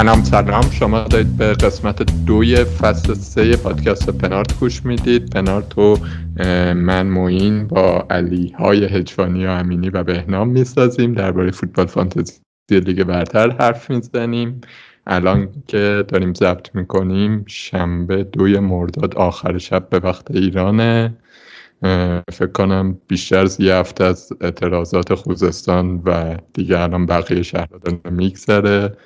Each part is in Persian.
سلام سلام. شما دارید به قسمت دوی فصل سه پادکست پنارت گوش می‌دید. پنارت رو من موین با علی های هجوانی و امینی و بهنام می‌سازیم. درباره فوتبال فانتزی لیگ برتر حرف می‌زنیم. الان که داریم ضبط می‌کنیم شنبه دوی مرداد آخر شب به وقت ایرانه. فکر کنم بیشتر از یه هفته از اعتراضات خوزستان و دیگه الان بقیه شهرها میگذره.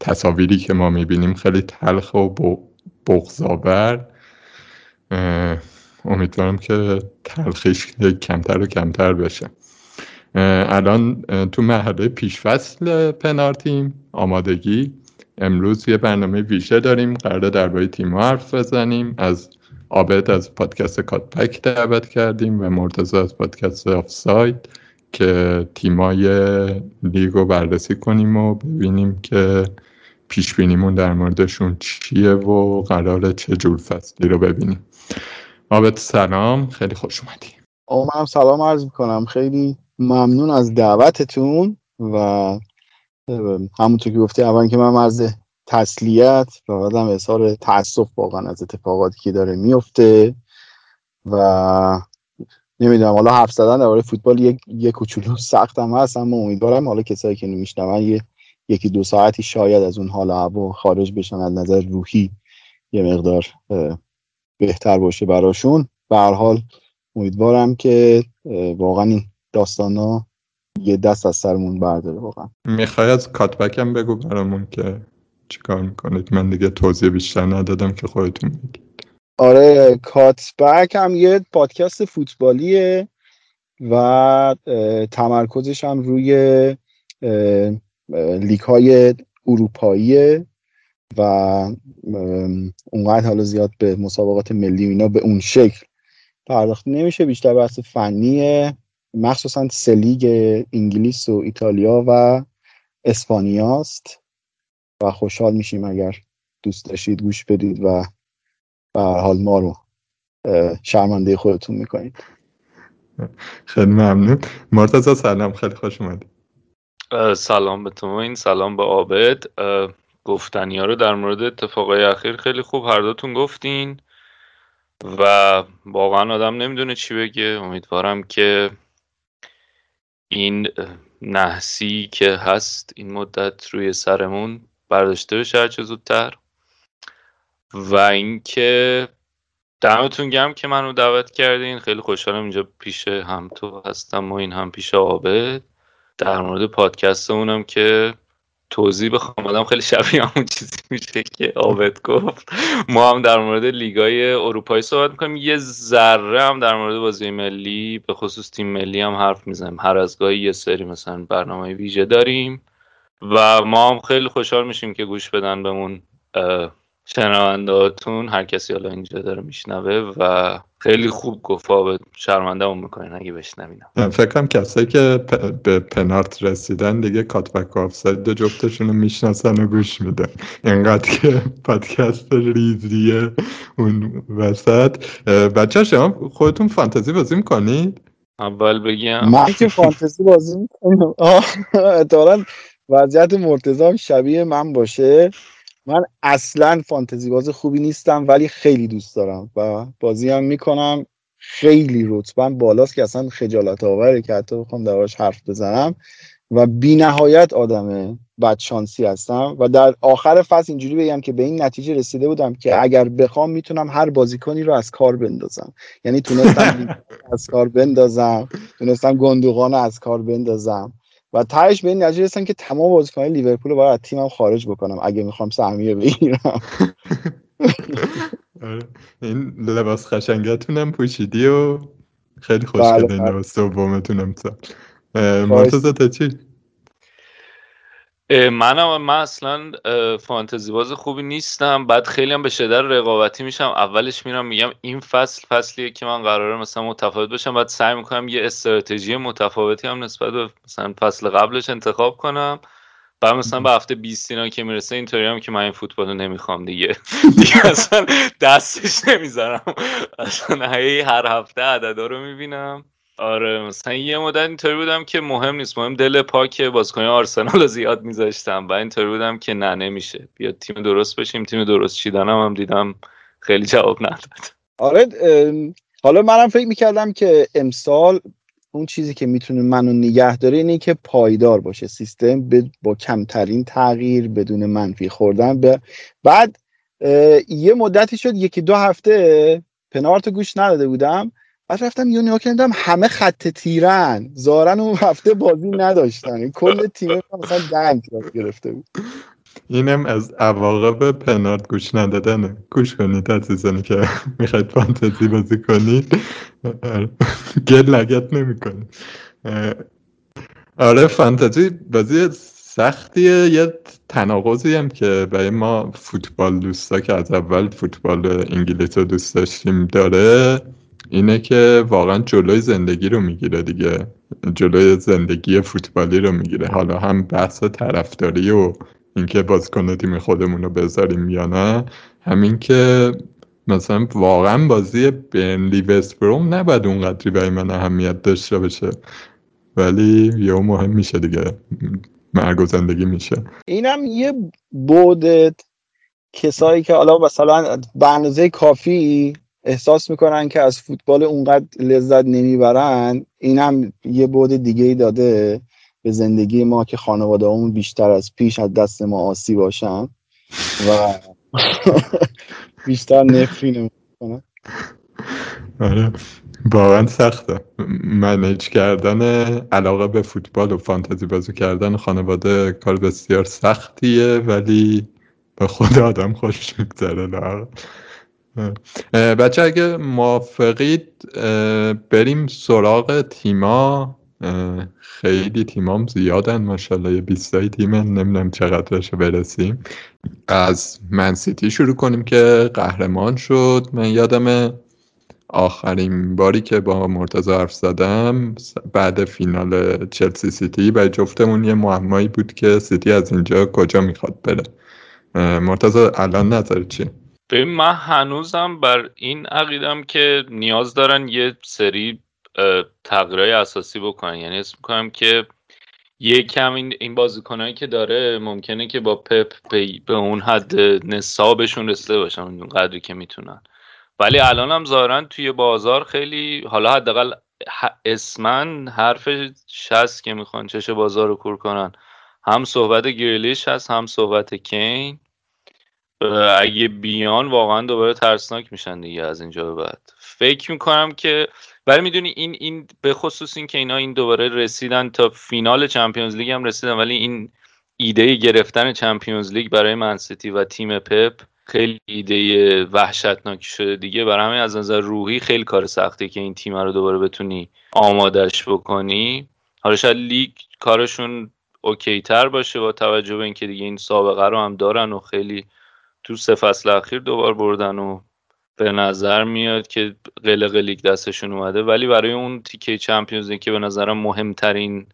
تصاویری که ما می‌بینیم خیلی تلخ و بغض‌آور امیدوارم که تلخیش کمتر و کمتر بشه. الان تو مرحله پیشفصل پنارتیم آمادگی. امروز یه برنامه ویژه داریم. قراره درباره تیم حرف بزنیم. از عابد از پادکست کات‌بک دعوت کردیم و مرتضی از پادکست آف ساید که تیمای لیگ رو بررسی کنیم و ببینیم که پیش بینیمون در موردشون چیه و قرار چه جور فصلی رو ببینیم. آبت سلام. خیلی خوش اومدی. منم سلام عرض می‌کنم. خیلی ممنون از دعوتتون و همونطور که گفتی اول که من مرز تسلیت و بعدم اظهار تاسف واقعا از اتفاقاتی که داره میفته و نمی‌دونم حالا حرف زدن درباره فوتبال یک یک کوچولو سخت هم هست اما امیدوارم حالا کسایی که نمیشنون یه یکی دو ساعتی شاید از اون حال هوا خارج بشن از نظر روحی یه مقدار بهتر باشه براشون. به هر حال امیدوارم که واقعا این داستانا یه دست از سرمون برداره واقعا. می‌خوای از کاتبک هم بگو برامون که چیکار می‌کنید؟ من دیگه توضیح بیشتر ندادم که خودتون میگید آره کاتبک هم یه پادکست فوتبالیه و تمرکزش هم روی لیگ های اروپاییه و اونقدر حالا زیاد به مسابقات ملی و اینا به اون شکل پرداخت نمیشه بیشتر بحث فنیه. مخصوصا سه لیگ انگلیس و ایتالیا و اسپانیاست و خوشحال میشیم اگر دوست داشتید گوش بدید و به حال ما رو شرمنده خودتون می‌کنید. خیلی ممنون. مرتضی سلام. خیلی خوش اومدی. سلام به تو این سلام به عابد. گفتنی ها رو در مورد اتفاقای اخیر خیلی خوب هر دوتون گفتین و واقعا آدم نمی‌دونه چی بگه. امیدوارم که این نحسی که هست این مدت روی سرمون برداشته بشه هرچه زودتر. و اینکه دمتون گرم که منو دعوت کردین. خیلی خوشحالم اینجا پیش هم تو هستم و این هم پیش عابد در مورد پادکست اونم که توضیح بخوام. آدم خیلی شبیه همون چیزی میشه که عابد گفت. ما هم در مورد لیگای اروپایی صحبت می‌کنیم. یه ذره هم در مورد بازی ملی به خصوص تیم ملی هم حرف می‌زنیم. هر از گاهی یه سری مثلا برنامه ویژه داریم و ما هم خیلی خوشحال میشیم که گوش بدن بهمون شنوندهاتون هر کسی حالا اینجا داره میشنوه و خیلی خوب گفت. به شرمنده اون می‌کنین اگه بشنوینم. فکرم کسایی که به پنارت رسیدن دیگه کاتبک آفساید جفتشون رو می‌شناسن و گوش میدن. اینقدر که پادکست ریزیه اون وسط. بچه شما خودتون فانتزی بازی می‌کنید؟ اول بگم. من که فانتزی بازی می‌کنم اتحالا وضعیت مرتضام شبیه من باشه. من اصلا فانتزی باز خوبی نیستم ولی خیلی دوست دارم و بازی هم می‌کنم. خیلی رتبم بالاست که اصلا خجالت آوره که حتی بخوام دربارش حرف بزنم. و بی نهایت آدم بدشانسی هستم و در آخر فصل اینجوری بگم که به این نتیجه رسیده بودم که اگر بخوام می‌تونم هر بازیکنی رو از کار بندازم. یعنی تونستم از کار بندازم تونستم گندوقان از کار بندازم. و تهش به این نتیجه رسیدم که تمام بازیکنان لیورپول رو باید از تیمم خارج بکنم اگه می‌خوام سهمیه بگیرم آره. این لباس خشنگتونم پوشیدی و خیلی خوشگله این لباس دومتونم مرتضی تا چی؟ منم من اصلا فانتزی باز خوبی نیستم. بعد خیلی هم به شدت رقابتی میشم. اولش میرم میگم این فصل فصلیه که من قراره مثلا متفاوت باشم بعد سعی می‌کنم یه استراتژی متفاوتی هم نسبت به مثلا فصل قبلش انتخاب کنم. بعد مثلا به هفته 20 اینا که می‌رسه اینطوری هم که من این فوتبال رو نمی‌خوام دیگه. دیگه اصلا دستش نمی‌ذارم. اصلا هر هفته عددا رو می‌بینم. آره مثلا یه مدت اینطوری بودم که مهم نیست مهم دل پاک بازیکن آرسنال رو زیاد میذاشتم و اینطوری بودم که نه نمیشه. بیا تیم درست بشیم تیم درست چیدنم هم دیدم خیلی جواب نداد. آره حالا منم فکر می‌کردم که امسال اون چیزی که می‌تونه منو نگه داره اینه که پایدار باشه. سیستم با کمترین تغییر بدون منفی خوردن. به بعد یه مدتی شد یکی دو هفته پنارت گوش نداده بودم. بعد رفتم یه نگاه کردم همه خط تیرن. زارن اون هفته بازی نداشتن. کل تیم مثلا دنگ گرفته بود. اینم از عواقب پنارت گوش ندادنه. گوش کنید عزیزانی که می‌خواید فانتزی بازی کنید. گل لگت نمی‌کنی آره فانتزی بازی سختیه. یه تناقضی هم که برای ما فوتبال دوستا که از اول فوتبال انگلیس رو دوست داشتیم داره. اینه که واقعا جلوی زندگی رو می‌گیره دیگه. جلوی زندگی فوتبالی رو می‌گیره. حالا هم بحث طرفداری و اینکه بازیکن تیم خودمون رو بذاریم یا نه همین که مثلا واقعا بازی بینلی وستبروم نباید اونقدری برای من اهمیت داشته باشه. ولی یه مهم میشه دیگه. مرگ و زندگی میشه. اینم یه بود کسایی که حالا مثلا به کافی احساس می‌کنن که از فوتبال اونقدر لذت نمی‌برن. این هم یه بود دیگه ای داده به زندگی ما که خانواده همون بیشتر از پیش از دست ما آسی باشن و بیشتر نفرین می‌کنن. آره. واقعا سخته. منیج کردن علاقه به فوتبال و فانتزی بازی کردن خانواده کار بسیار سختیه ولی به خود آدم خوش میگذره. بچه اگه موافقید بریم سراغ تیما. خیلی تیمام زیادن ماشاءالله یه بیستایی تیم نمی‌دونم چقدرش برسیم. از منسیتی شروع کنیم که قهرمان شد من یادم آخرین باری که با مرتضی حرف زدم بعد فینال چلسی سیتی. برای جفتمون یه معمایی بود که سیتی از اینجا کجا می‌خواد بره. مرتضی الان نظر چی؟ ببین من هنوزم بر این عقیدم که نیاز دارن یه سری تغییرهای اساسی بکنن. یعنی اسم می‌کنم که یه کم این, این که داره ممکنه که با پپ به اون حد نصابشون رسیده باشن اون قدری که می‌تونن. ولی الان هم ظاهرا توی بازار خیلی حالا حداقل اسمن حرف هست که می‌خوان چش بازار رو کور کنن. هم صحبت گریلیش هست هم صحبت کین. اگه بیان واقعا دوباره ترسناک میشن دیگه از اینجا به بعد. فکر می‌کنم که ولی می‌دونی این این به خصوص این که اینا این دوباره رسیدن تا فینال Champions League هم رسیدن ولی این ایده گرفتن Champions League برای منسیتی و تیم پپ خیلی ایده وحشتناکی شده دیگه. برای همین از نظر روحی خیلی کار سخته که این تیم رو دوباره بتونی آمادش بکنی. حالا شاید لیگ کارشون okay تر باشه با توجه به اینکه دیگه این سابقه رو هم دارن و خیلی تو سه فصل اخیر دوبار بردن و به نظر میاد که قلق لیگ دستشون اومده. ولی برای اون تیکه چمپیونز که به نظرم مهمترین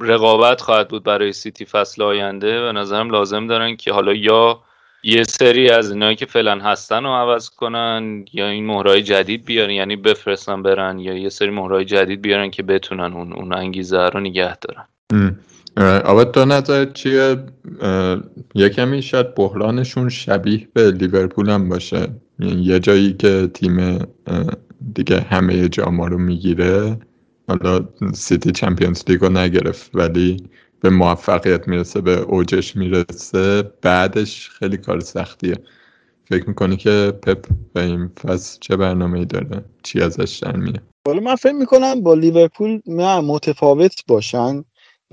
رقابت خواهد بود برای سیتی فصل آینده به نظرم لازم دارن که حالا یا یه سری از اینایی که فعلا هستن رو عوض کنن یا این مهرهای جدید بیارن یعنی بفرستن برن یا یه سری مهرهای جدید بیارن که بتونن اون, اون انگیزه رو نگه دارن. آباد تو نظر چیه؟ یه کمی شاید بحرانشون شبیه به لیورپول هم باشه. یعنی یه جایی که تیم دیگه همه جاما رو می‌گیره. حالا سیتی چمپیونز لیگ رو نگرفت ولی به موفقیت می‌رسه به اوجش می‌رسه. بعدش خیلی کار سختیه. فکر می‌کنی که پپ به این فصل چه برنامه ای داره؟ چی ازش در میاد؟ حالا من فکر می‌کنم با لیورپول نه متفاوت باشن.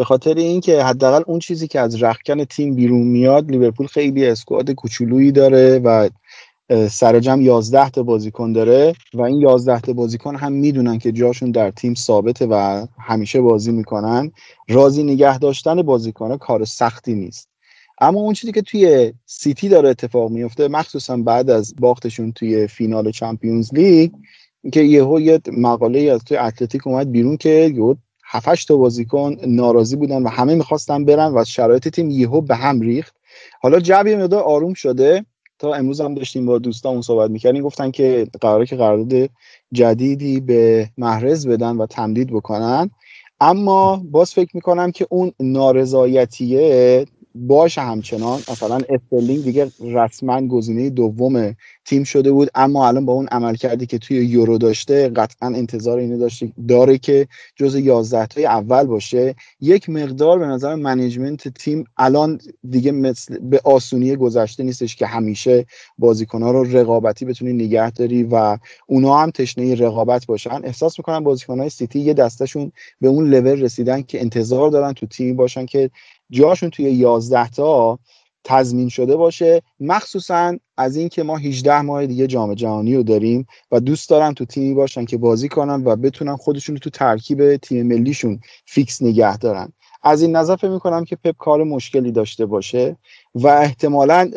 به خاطر اینکه حداقل اون چیزی که از رخکن تیم بیرون میاد لیورپول خیلی اسکواد کوچولویی داره و سر جمع 11 تا بازیکن داره و این 11 تا بازیکن هم می‌دونن که جاشون در تیم ثابته و همیشه بازی می‌کنن. راضی نگه داشتن بازیکن کار سختی نیست. اما اون چیزی که توی سیتی داره اتفاق میفته مخصوصا بعد از باختشون توی فینال چمپیونز لیگ که یهو یه مقاله از توی اتلتیک اومد بیرون که یهو 7 تا بازیکن ناراضی بودن و همه می‌خواستن برن و شرایط تیم یهو به هم ریخت. حالا جو یه مقدار آروم شده. تا امروز هم داشتیم با دوستامون صحبت می‌کردیم گفتن که قراره که قرارداد جدیدی به محرز بدن و تمدید بکنن. اما باز فکر می‌کنم که اون نارضایتیه باشه همچنان. مثلا استرلینگ دیگه رسما گزینه دوم تیم شده بود اما الان با اون عمل کردی که توی یورو داشته قطعا انتظار اینو داشته داره که جز 11 تای اول باشه. یک مقدار به نظر management تیم الان دیگه مثل به آسونی گذشته نیستش که همیشه بازیکنها رو رقابتی بتونی نگه داری و اونا هم تشنه رقابت باشن. احساس می‌کنم بازیکنهای سیتی یه دستشون به اون لول رسیدن که انتظار دارن تو تیم باشن که جاشون توی 11 تا تضمین شده باشه. مخصوصا از اینکه ما 18 ماه دیگه جام جهانی رو داریم و دوست دارن تو تیمی باشن که بازی کنن و بتونن خودشون رو تو ترکیب تیم ملیشون فیکس نگه دارن. از این نظر فکر می‌کنم که پپ کار مشکلی داشته باشه و احتمالا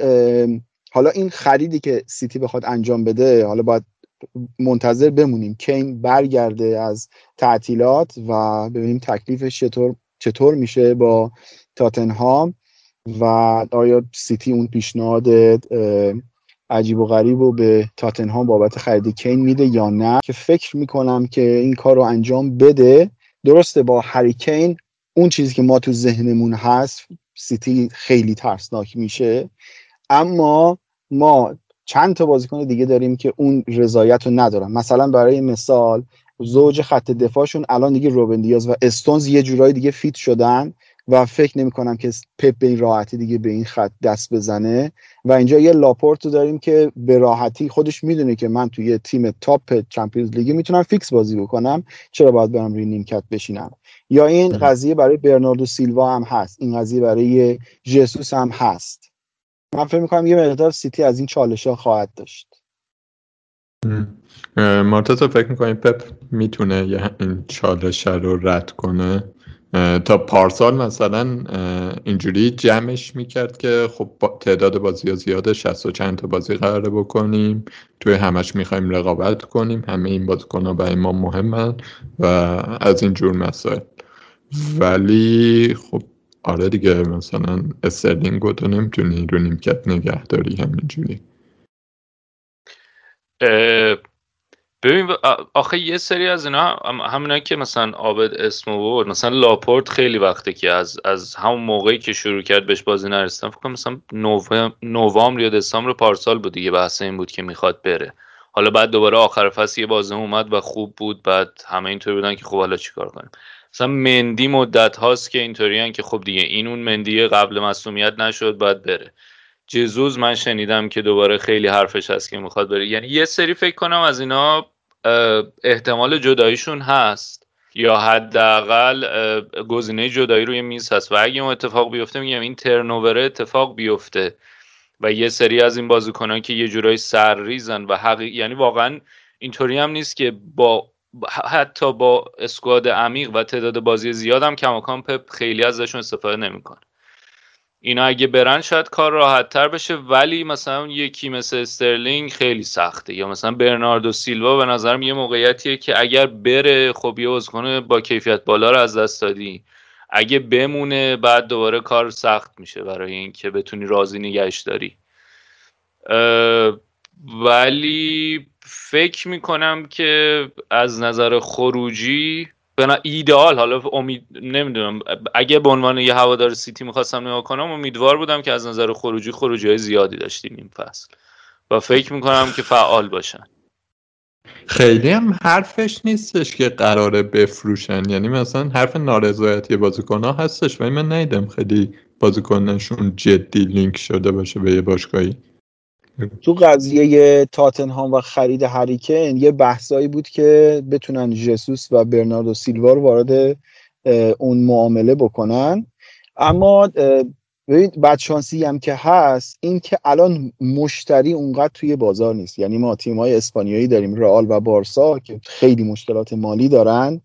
حالا این خریدی که سیتی بخواد انجام بده حالا باید منتظر بمونیم. کین برگرده از تعطیلات و ببینیم تکلیفش چطور چطور میشه با تاتنهام و آیا سیتی اون پیشنهاد عجیب و غریب رو به تاتنهام بابت خرید کین میده یا نه؟ که فکر می‌کنم که این کار رو انجام بده. درسته با هریکین اون چیزی که ما تو ذهنمون هست سیتی خیلی ترسناک میشه. اما ما چند تا بازیکن دیگه داریم که اون رضایت رو ندارن. مثلا برای مثال زوج خط دفاعشون الان دیگه روبن دیاز و استونز یه جورایی دیگه فیت شدن. و فکر نمی کنم که پپ به این راحتی دیگه به این خط دست بزنه. و اینجا یه لاپورت رو داریم که به راحتی خودش می‌دونه که من توی تیم top Champions League ی می‌تونم فیکس بازی بکنم. چرا باید برم روی نیمکت بشینم؟ یا این قضیه برای برناردو سیلوا هم هست. این قضیه برای جسوس هم هست. من فکر می‌کنم یه مقدار سیتی از این چالش ها خواهد داشت. مرتضی فکر می‌کنی پپ می‌تونه این چالش رو رد کنه؟ تا پارسال مثلا اینجوری جمعش می‌کرد که خب تعداد بازی ها زیاده شست و چند تا بازی قراره بکنیم. توی همش می‌خوایم رقابت کنیم. همه این بازیکن ها برای ما مهمن و از این جور مسائل. ولی خب آره دیگه مثلا استرلینگ تو نمی‌تونی رو نیمکت نگه داری همینجوری ببین آخه یه سری از اینا همونایی که مثلا عابد اسم بود مثلا لاپورت خیلی وقته که از از همون موقعی که شروع کرد بهش بازی نرسیدم فکر کنم مثلا نوامبر یا دسامبر پارسال بود دیگه بحث این بود که می‌خواد بره. حالا بعد دوباره آخر فصل یه بازی اومد و خوب بود بعد همه اینطوری بودن که خب حالا چیکار کنیم؟ مثلا مندی مدت هاست که اینطوریان که خب دیگه این اون مندی قبل مسئولیت نشد باید بره. جزوز من شنیدم که دوباره خیلی حرفش هست که می‌خواد بره. یعنی یه سری فکر کنم از اینا احتمال جداییشون هست یا حداقل گزینه جدایی روی میز هست. و اگه اون اتفاق بیفته میگم این ترنوور اتفاق بیفته. و یه سری از این بازیکنان که یه جورایی سرریزن و حقیق یعنی واقعا اینطوری هم نیست که با حتی با اسکواد عمیق و تعداد بازی زیاد هم کماکان پپ خیلی ازشون استفاده نمی‌کنه. اینا اگه برن شاید کار راحت تر بشه ولی مثلا یکی مثل استرلینگ خیلی سخته. یا مثلا برناردو سیلوا به نظرم یه موقعیتیه که اگر بره خب یه کنه با کیفیت بالا رو از دست دادی. اگه بمونه بعد دوباره کار سخت میشه برای اینکه بتونی راضی نگهش داری. ولی فکر می‌کنم که از نظر خروجی بنا ایدئال حالا امید نمی‌دونم اگه به عنوان یه هوادار سیتی می‌خواستم نگاه کنم امیدوار بودم که از نظر خروجی خروجی های زیادی داشتیم این فصل. و فکر می‌کنم که فعال باشن. خیلی هم حرفش نیستش که قراره بفروشن. یعنی مثلا حرف نارضایتی بازیکن ها هستش ولی من نیدم خیلی بازیکنشون جدی لینک شده باشه به یه باشگاهی. تو قضیه تاتنهام و خرید هریکن یه بحثایی بود که بتونن جسوس و برناردو سیلوا رو وارد اون معامله بکنن. اما ببینید بدشانسی هم که هست این که الان مشتری اونقدر توی بازار نیست. یعنی ما تیم های اسپانیایی داریم رئال و بارسا که خیلی مشکلات مالی دارن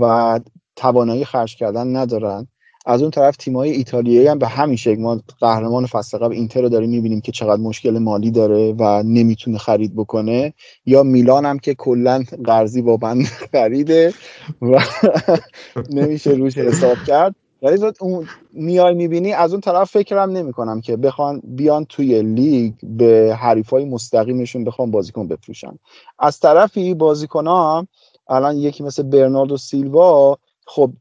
و توانایی خرج کردن ندارن. از اون طرف تیم‌های ایتالیایی هم به همین شکل ما قهرمان فصل قبل اینتر رو داریم می‌بینیم که چقدر مشکل مالی داره و نمی‌تونه خرید بکنه. یا میلان هم که کلا قرضی با بند خریده و نمیشه روش حساب کرد. ولی اون میای می‌بینی از اون طرف فکرم نمی کنم که بخوان بیان توی لیگ به حریفای مستقیمشون بخوان بازیکن بفروشن. از طرفی بازیکن ها الان یکی مثل برناردو سیلوا خب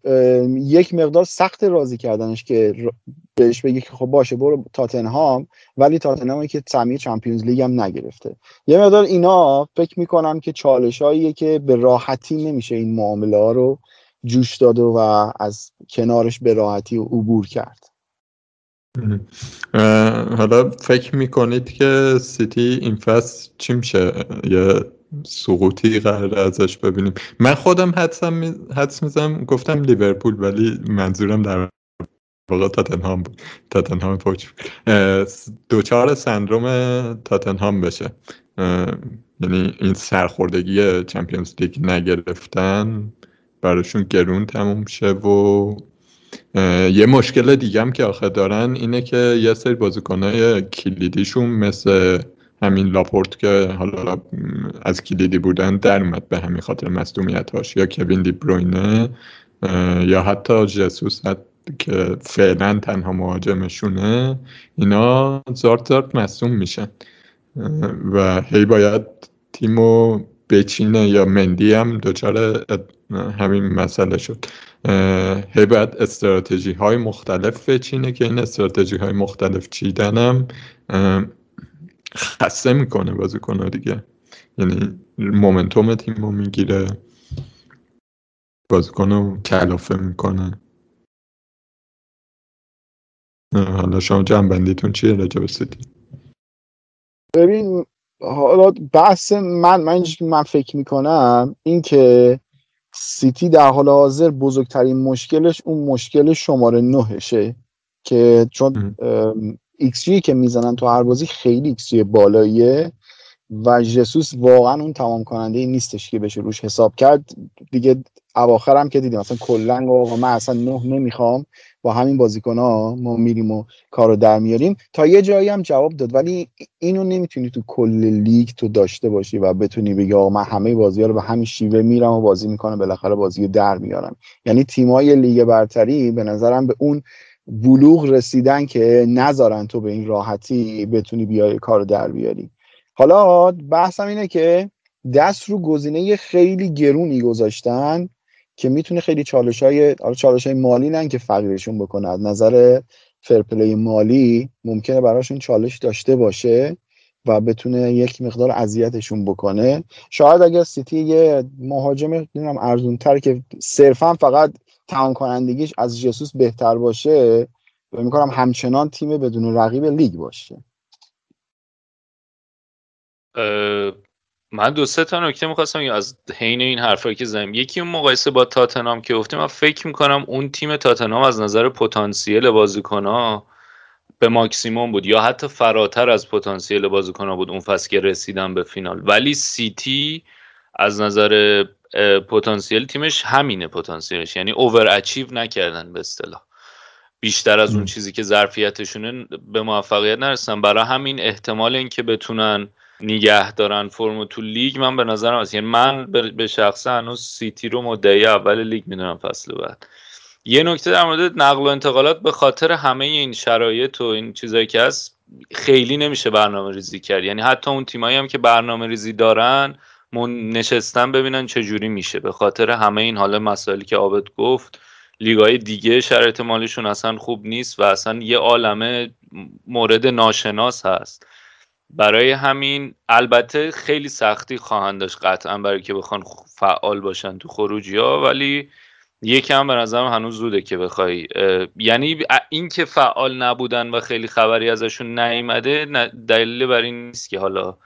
یک مقدار سخت راضی کردنش که بهش بگی که خب باشه برو تاتنهام ولی تاتنهامی که سهمیه چمپیونز لیگ هم نگرفته. یه مقدار اینا فکر می‌کنم که چالش که به راحتی نمیشه این معامله ها رو جوش داد و از کنارش به راحتی عبور کرد. حالا فکر می‌کنید که سیتی این فصل چی میشه؟ یه سقوطی قرار ازش ببینیم. من خودم حدسم حدس میزم گفتم لیورپول ولی منظورم در واقع تاتنهام بود. تاتنهام فوج دوچار سندروم تاتنهام بشه. یعنی این سرخوردگی چمپیونز لیگ نگرفتن براشون گرون تموم شه و یه مشکل دیگه هم که آخه دارن اینه که یه سری بازیکنهای کلیدیشون مثل همین لاپورت که حالا از کلیدی بودن در اومد به همین خاطر مصدومیت هاش یا کوین دی بروینه یا حتی جسوس که فعلا تنها مهاجمشونه اینا زارت زارت مصدوم میشن. و هی باید تیمو بچینه یا مندی هم دچار همین مسئله شد. هی باید استراتژی های مختلف بچینه که این استراتژی های مختلف چیدنم. خسته می‌کنه بازیکن دیگه. یعنی مومنتوم تیم رو می‌گیره. بازیکن رو کلافه می‌کنه. حالا شما جنبندیتون چیه راجع به سیتی؟ ببین حالا بحث من من من فکر می‌کنم این که سیتی در حال حاضر بزرگترین مشکلش اون مشکل شماره نهشه که چون ایکس که می‌زنن تو هر بازی خیلی ایکس بالاییه و جسوس واقعا اون تمام کننده ای نیستش که بشه روش حساب کرد. دیگه اواخر هم که دیدیم مثلا کلا آقا من اصلا نه نمی‌خوام با همین بازیکن ها ما میریم و کارو در میاریم. تا یه جایی هم جواب داد ولی اینو نمی‌تونی تو کل لیگ تو داشته باشی و بتونی بگی آقا من همه بازی ها رو به همین شیوه میرم و بازی می‌کنم بالاخره بازی رو در میارم. یعنی تیمای لیگ برتری به نظرم به اون بلوغ رسیدن که نذارن تو به این راحتی بتونی بیای کار در بیاری. حالا بحثم اینه که دست رو گزینه خیلی گرونی گذاشتن که می‌تونه خیلی چالش های چالش های مالی نه که فقیرشون بکنه از نظر فرپلی مالی ممکنه براشون چالش داشته باشه و بتونه یک مقدار اذیتشون بکنه. شاید اگر سیتی یه مهاجم نمی‌دونم ارزون تر که صرفا فقط تمام کنندگیش از جسوس بهتر باشه و می‌کنم همچنان تیم بدون رقیب لیگ باشه. من دو سه تا نکته می‌خواستم از حین این حرفایی که زدیم. یکی اون مقایسه با تاتنام که گفتیم من فکر می‌کنم اون تیم تاتنام از نظر پتانسیل بازیکنها به ماکسیموم بود یا حتی فراتر از پتانسیل بازیکنها بود اون فصل که رسیدن به فینال. ولی سیتی از نظر پتانسیل تیمش همینه پتانسیلش. یعنی over achieve نکردن به اصطلاح. بیشتر از اون چیزی که ظرفیتشونه به موفقیت نرسن. برای همین احتمال اینکه بتونن نگه دارن فرمو تو لیگ من به نظرم هست. یعنی من به شخصه هنوز سیتی رو مدعی اول لیگ می‌دونم فصل بعد. یه نکته در مورد نقل و انتقالات به خاطر همه این شرایط و این چیزایی که هست خیلی نمیشه برنامه ریزی کرد. یعنی حتی اون تیمایی هم که برنامه ریزی دارن من نشستن ببینن چه جوری میشه. به خاطر همه این حال مسائلی که عابد گفت لیگای دیگه شرایط مالیشون اصلا خوب نیست و اصلا یه عالمه مورد ناشناس هست. برای همین البته خیلی سختی خواهند داشت قطعا برای که بخوان فعال باشن تو خروجی ها ولی یکم به نظرم هنوز زوده که بخوای یعنی این که فعال نبودن و خیلی خبری ازشون نیامده دلیل بر این نیست که حالا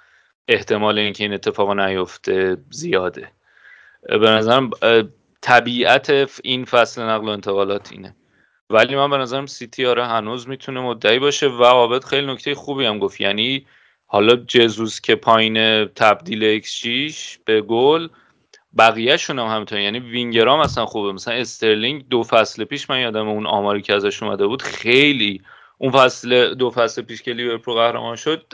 احتمال اینکه این اتفاق نیفته زیاده. به نظرم طبیعت این فصل نقل و انتقالات اینه. ولی من به نظرم سیتی آره هنوز می‌تونه مدعی باشه و عابد خیلی نکته خوبی هم گفت. یعنی حالا جسوس که پایین تبدیل اکس به گل بقیهشون هم همینطور یعنی وینگرام اصلا خوبه. مثلا استرلینگ دو فصل پیش من یادم اون آماری که ازش اومده بود خیلی اون فصل دو فصل پیش که لیورپول قهرمان شد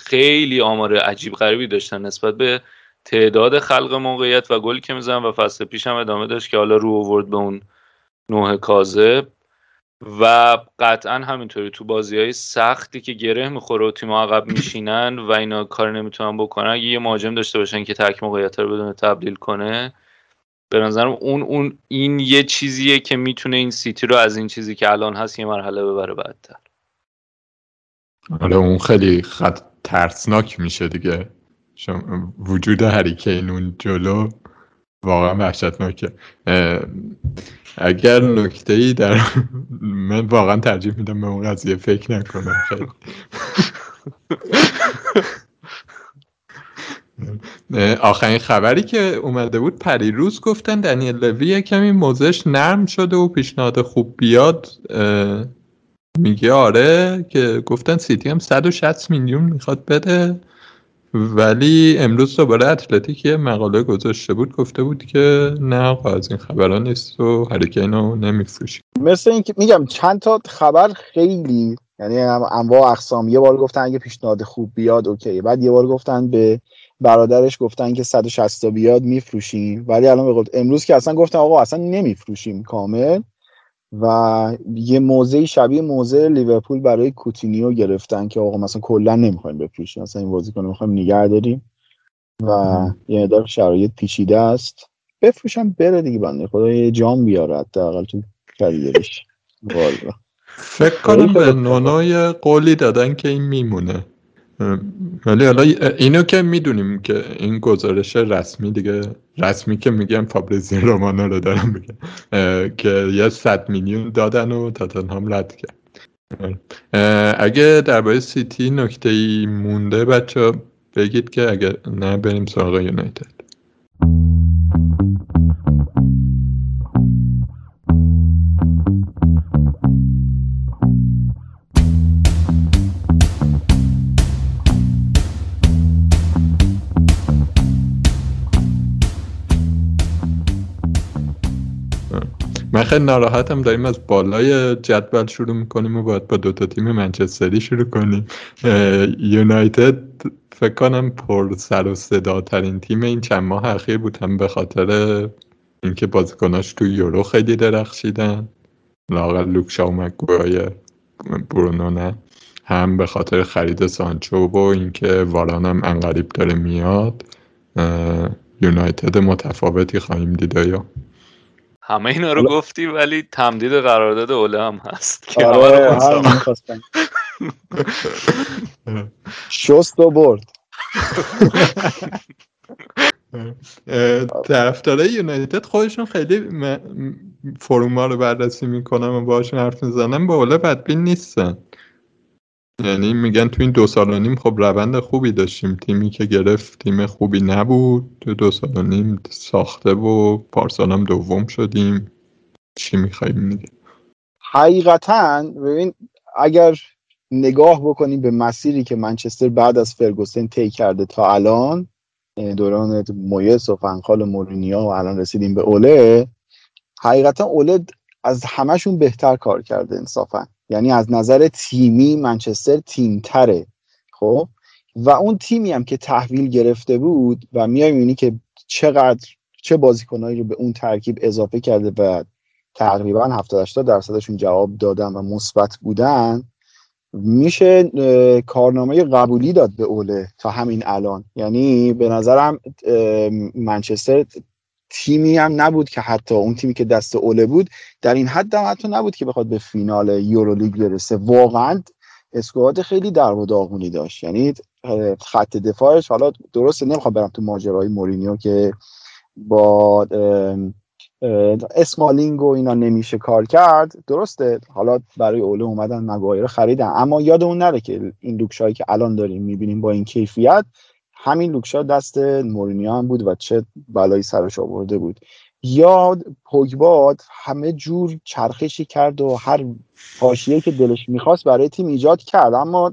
خیلی آمار عجیب غریبی داشتن نسبت به تعداد خلق موقعیت و گلی که میزن و فصل پیش هم ادامه داشت که حالا رو آورد به اون نوع کاذب. و قطعا همینطوری تو بازی های سختی که گره می‌خوره و تیم عقب میشینن و اینا کار نمی‌تونن بکنن اگه یه مهاجم داشته باشن که تک موقعیت رو بدون تبدیل کنه. به نظرم اون اون این یه چیزیه که می‌تونه این سیتی رو از این چیزی که الان هست یه مرحله ببره بعدتر. آره اون خیلی خط ترسناک میشه دیگه. وجود هریکین اون جلو واقعا وحشتناکه. اگر نکته ای در من واقعا ترجیح میدم به اون قضیه فکر نکنم. خیلی. آخرین خبری که اومده بود پریروز گفتن دنیل لوی کمی موزش نرم شده و پیشنهاد خوب بیاد. میگه آره که گفتن سیتی هم 160 میلیون می‌خواد بده. ولی امروز دوباره اتلتیک یه مقاله گذاشته بود گفته بود که نه از این خبرها نیست و هریکین رو نمیفروشی مثل اینکه میگم چند تا خبر خیلی یعنی انواع اقسام. یه بار گفتن اگه پیشنهاد خوب بیاد اوکی. بعد یه بار گفتن به برادرش گفتن که 160 بیاد میفروشیم. ولی الان به امروز که اصلا گفتن آقا اصلا نمیفروشیم کامل. و یه موضعی شبیه موضع لیورپول برای کوتینیو گرفتن که آقا مثلا کلا نمی‌خوایم بفروشیم. مثلا این بازیکن می‌خوایم نگه داریم و یه مقدار شرایط پیچیده است. بفروشم بره دیگه بنده خدا یه جام بیاره حداقل تو کریرش فکر کنم به نونای قولی دادن که این میمونه. ولی حالا اینو که می‌دونیم که این گزارش رسمی دیگه رسمی که میگم فابریزی رومانو رو دارم میگم که یه صد میلیون دادن و تاتنهام رد کرد. اگه درباره سیتی نکته ای مونده بچه بگید که اگه نه بریم سراغ یونایتد. من خیلی ناراحتم. داریم از بالای جدول شروع می‌کنیم و باید با دوتا تیم منچستری شروع کنیم. یونایتد فکر کنم پر سر و صدا ترین تیم این چند ماه اخیر بود. هم به خاطر اینکه بازیکناش تو یورو خیلی درخشیدن. لاغل لوکشا و برونو نه. هم به خاطر خرید سانچو و اینکه واران هم انقریب داره میاد. یونایتد متفاوتی خواهیم دید یا همه اینا رو گفتی ولی تمدید قرارداد اوله هم هست آره شست و برد. طرفدارای یونایتد خودشون خیلی فروم ها رو بررسی می‌کنم و باشون حرف می‌زنم به اوله بدبین نیستن. یعنی میگن تو این دو سال و نیم خب روند خوبی داشتیم. تیمی که گرفت تیم خوبی نبود. تو دو سال و نیم ساخته و پارسال هم دوم شدیم. چی میخواییم میگه؟ حقیقتا ببین اگر نگاه بکنیم به مسیری که منچستر بعد از فرگوسن طی کرده تا الان یعنی دوران مویس و فنخال و مورینیا و الان رسیدیم به اوله حقیقتا اوله از همشون بهتر کار کرده انصافا. یعنی از نظر تیمی منچستر تیم تره خب؟ و اون تیمی هم که تحویل گرفته بود و میای می‌بینی که چقدر چه بازیکنایی رو به اون ترکیب اضافه کرده و تقریبا 70 80 درصدشون جواب دادن و مثبت بودن میشه کارنامه قبولی داد به اوله تا همین الان. یعنی به نظرم منچستر تیمی هم نبود که حتی اون تیمی که دست اوله بود در این حد هم حتی نبود که بخواد به فینال یورولیگ برسه. واقعا اسکواد خیلی در و داغونی داشت. یعنی خط دفاعش حالا درسته نمی‌خوام برم تو ماجرای مورینیو که با اسمالینگ و اینا نمیشه کار کرد. درسته حالا برای اوله اومدن مگایر خریدن. اما یادمون نره که این لوکشایی که الان داریم می‌بینیم با این کیفیت همین لوکشا دست مورینیو هم بود و چه بلایی سرش آورده بود. یا پوگباد همه جور چرخشی کرد و هر حاشیه که دلش می‌خواست برای تیم ایجاد کرد. اما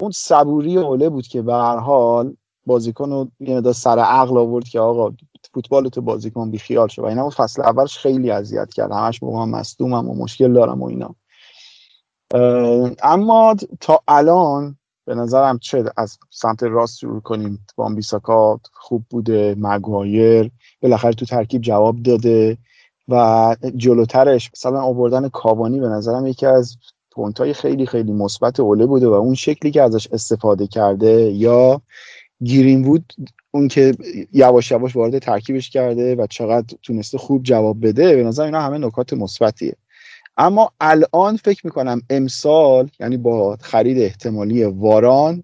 اون صبوری اوله بود که به هر حال بازیکن رو یه سر عقل آورد که آقا فوتبال تو بازیکن بی خیال شد و اینا فصل اولش خیلی اذیت کرد. همش موقع مصدومم و مشکل دارم و اینا. اما تا الان به نظرم چه از سمت راست شروع کنیم. بام بیساکا خوب بوده مگوایر بالاخره تو ترکیب جواب داده و جلوترش مثلا آوردن کاوانی به نظرم یکی از پونتای خیلی خیلی مثبت اوله بوده و اون شکلی که ازش استفاده کرده یا گیرین بود اون که یواش یواش وارد ترکیبش کرده و چقدر تونسته خوب جواب بده به نظر اینا همه نکات مثبتیه. اما الان فکر می‌کنم امسال یعنی با خرید احتمالی واران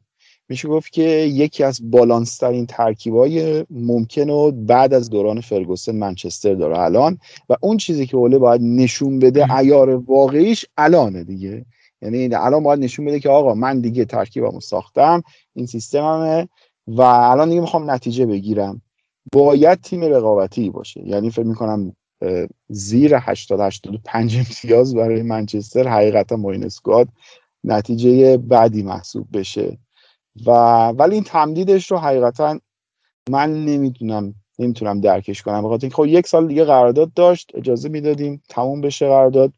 میشه گفت که یکی از بالانس ترین ترکیبای ممکن و بعد از دوران فرگوسن منچستر داره الان و اون چیزی که اوله باید نشون بده ایار واقعیش الانه دیگه. یعنی الان باید نشون بده که آقا من دیگه ترکیبمو ساختم این سیستممه و الان دیگه می‌خوام نتیجه بگیرم. باید تیم رقابتی باشه. یعنی فکر می‌کنم زیر 80 85 امتیاز برای منچستر. حقیقتا با این اسکواد نتیجه بعدی محسوب بشه. و ولی این تمدیدش رو حقیقتا من نمی‌دونم نمی‌تونم درکش کنم. بخاطر اینکه خب یک سال دیگه قرارداد داشت اجازه می‌دادیم تموم بشه قرارداد.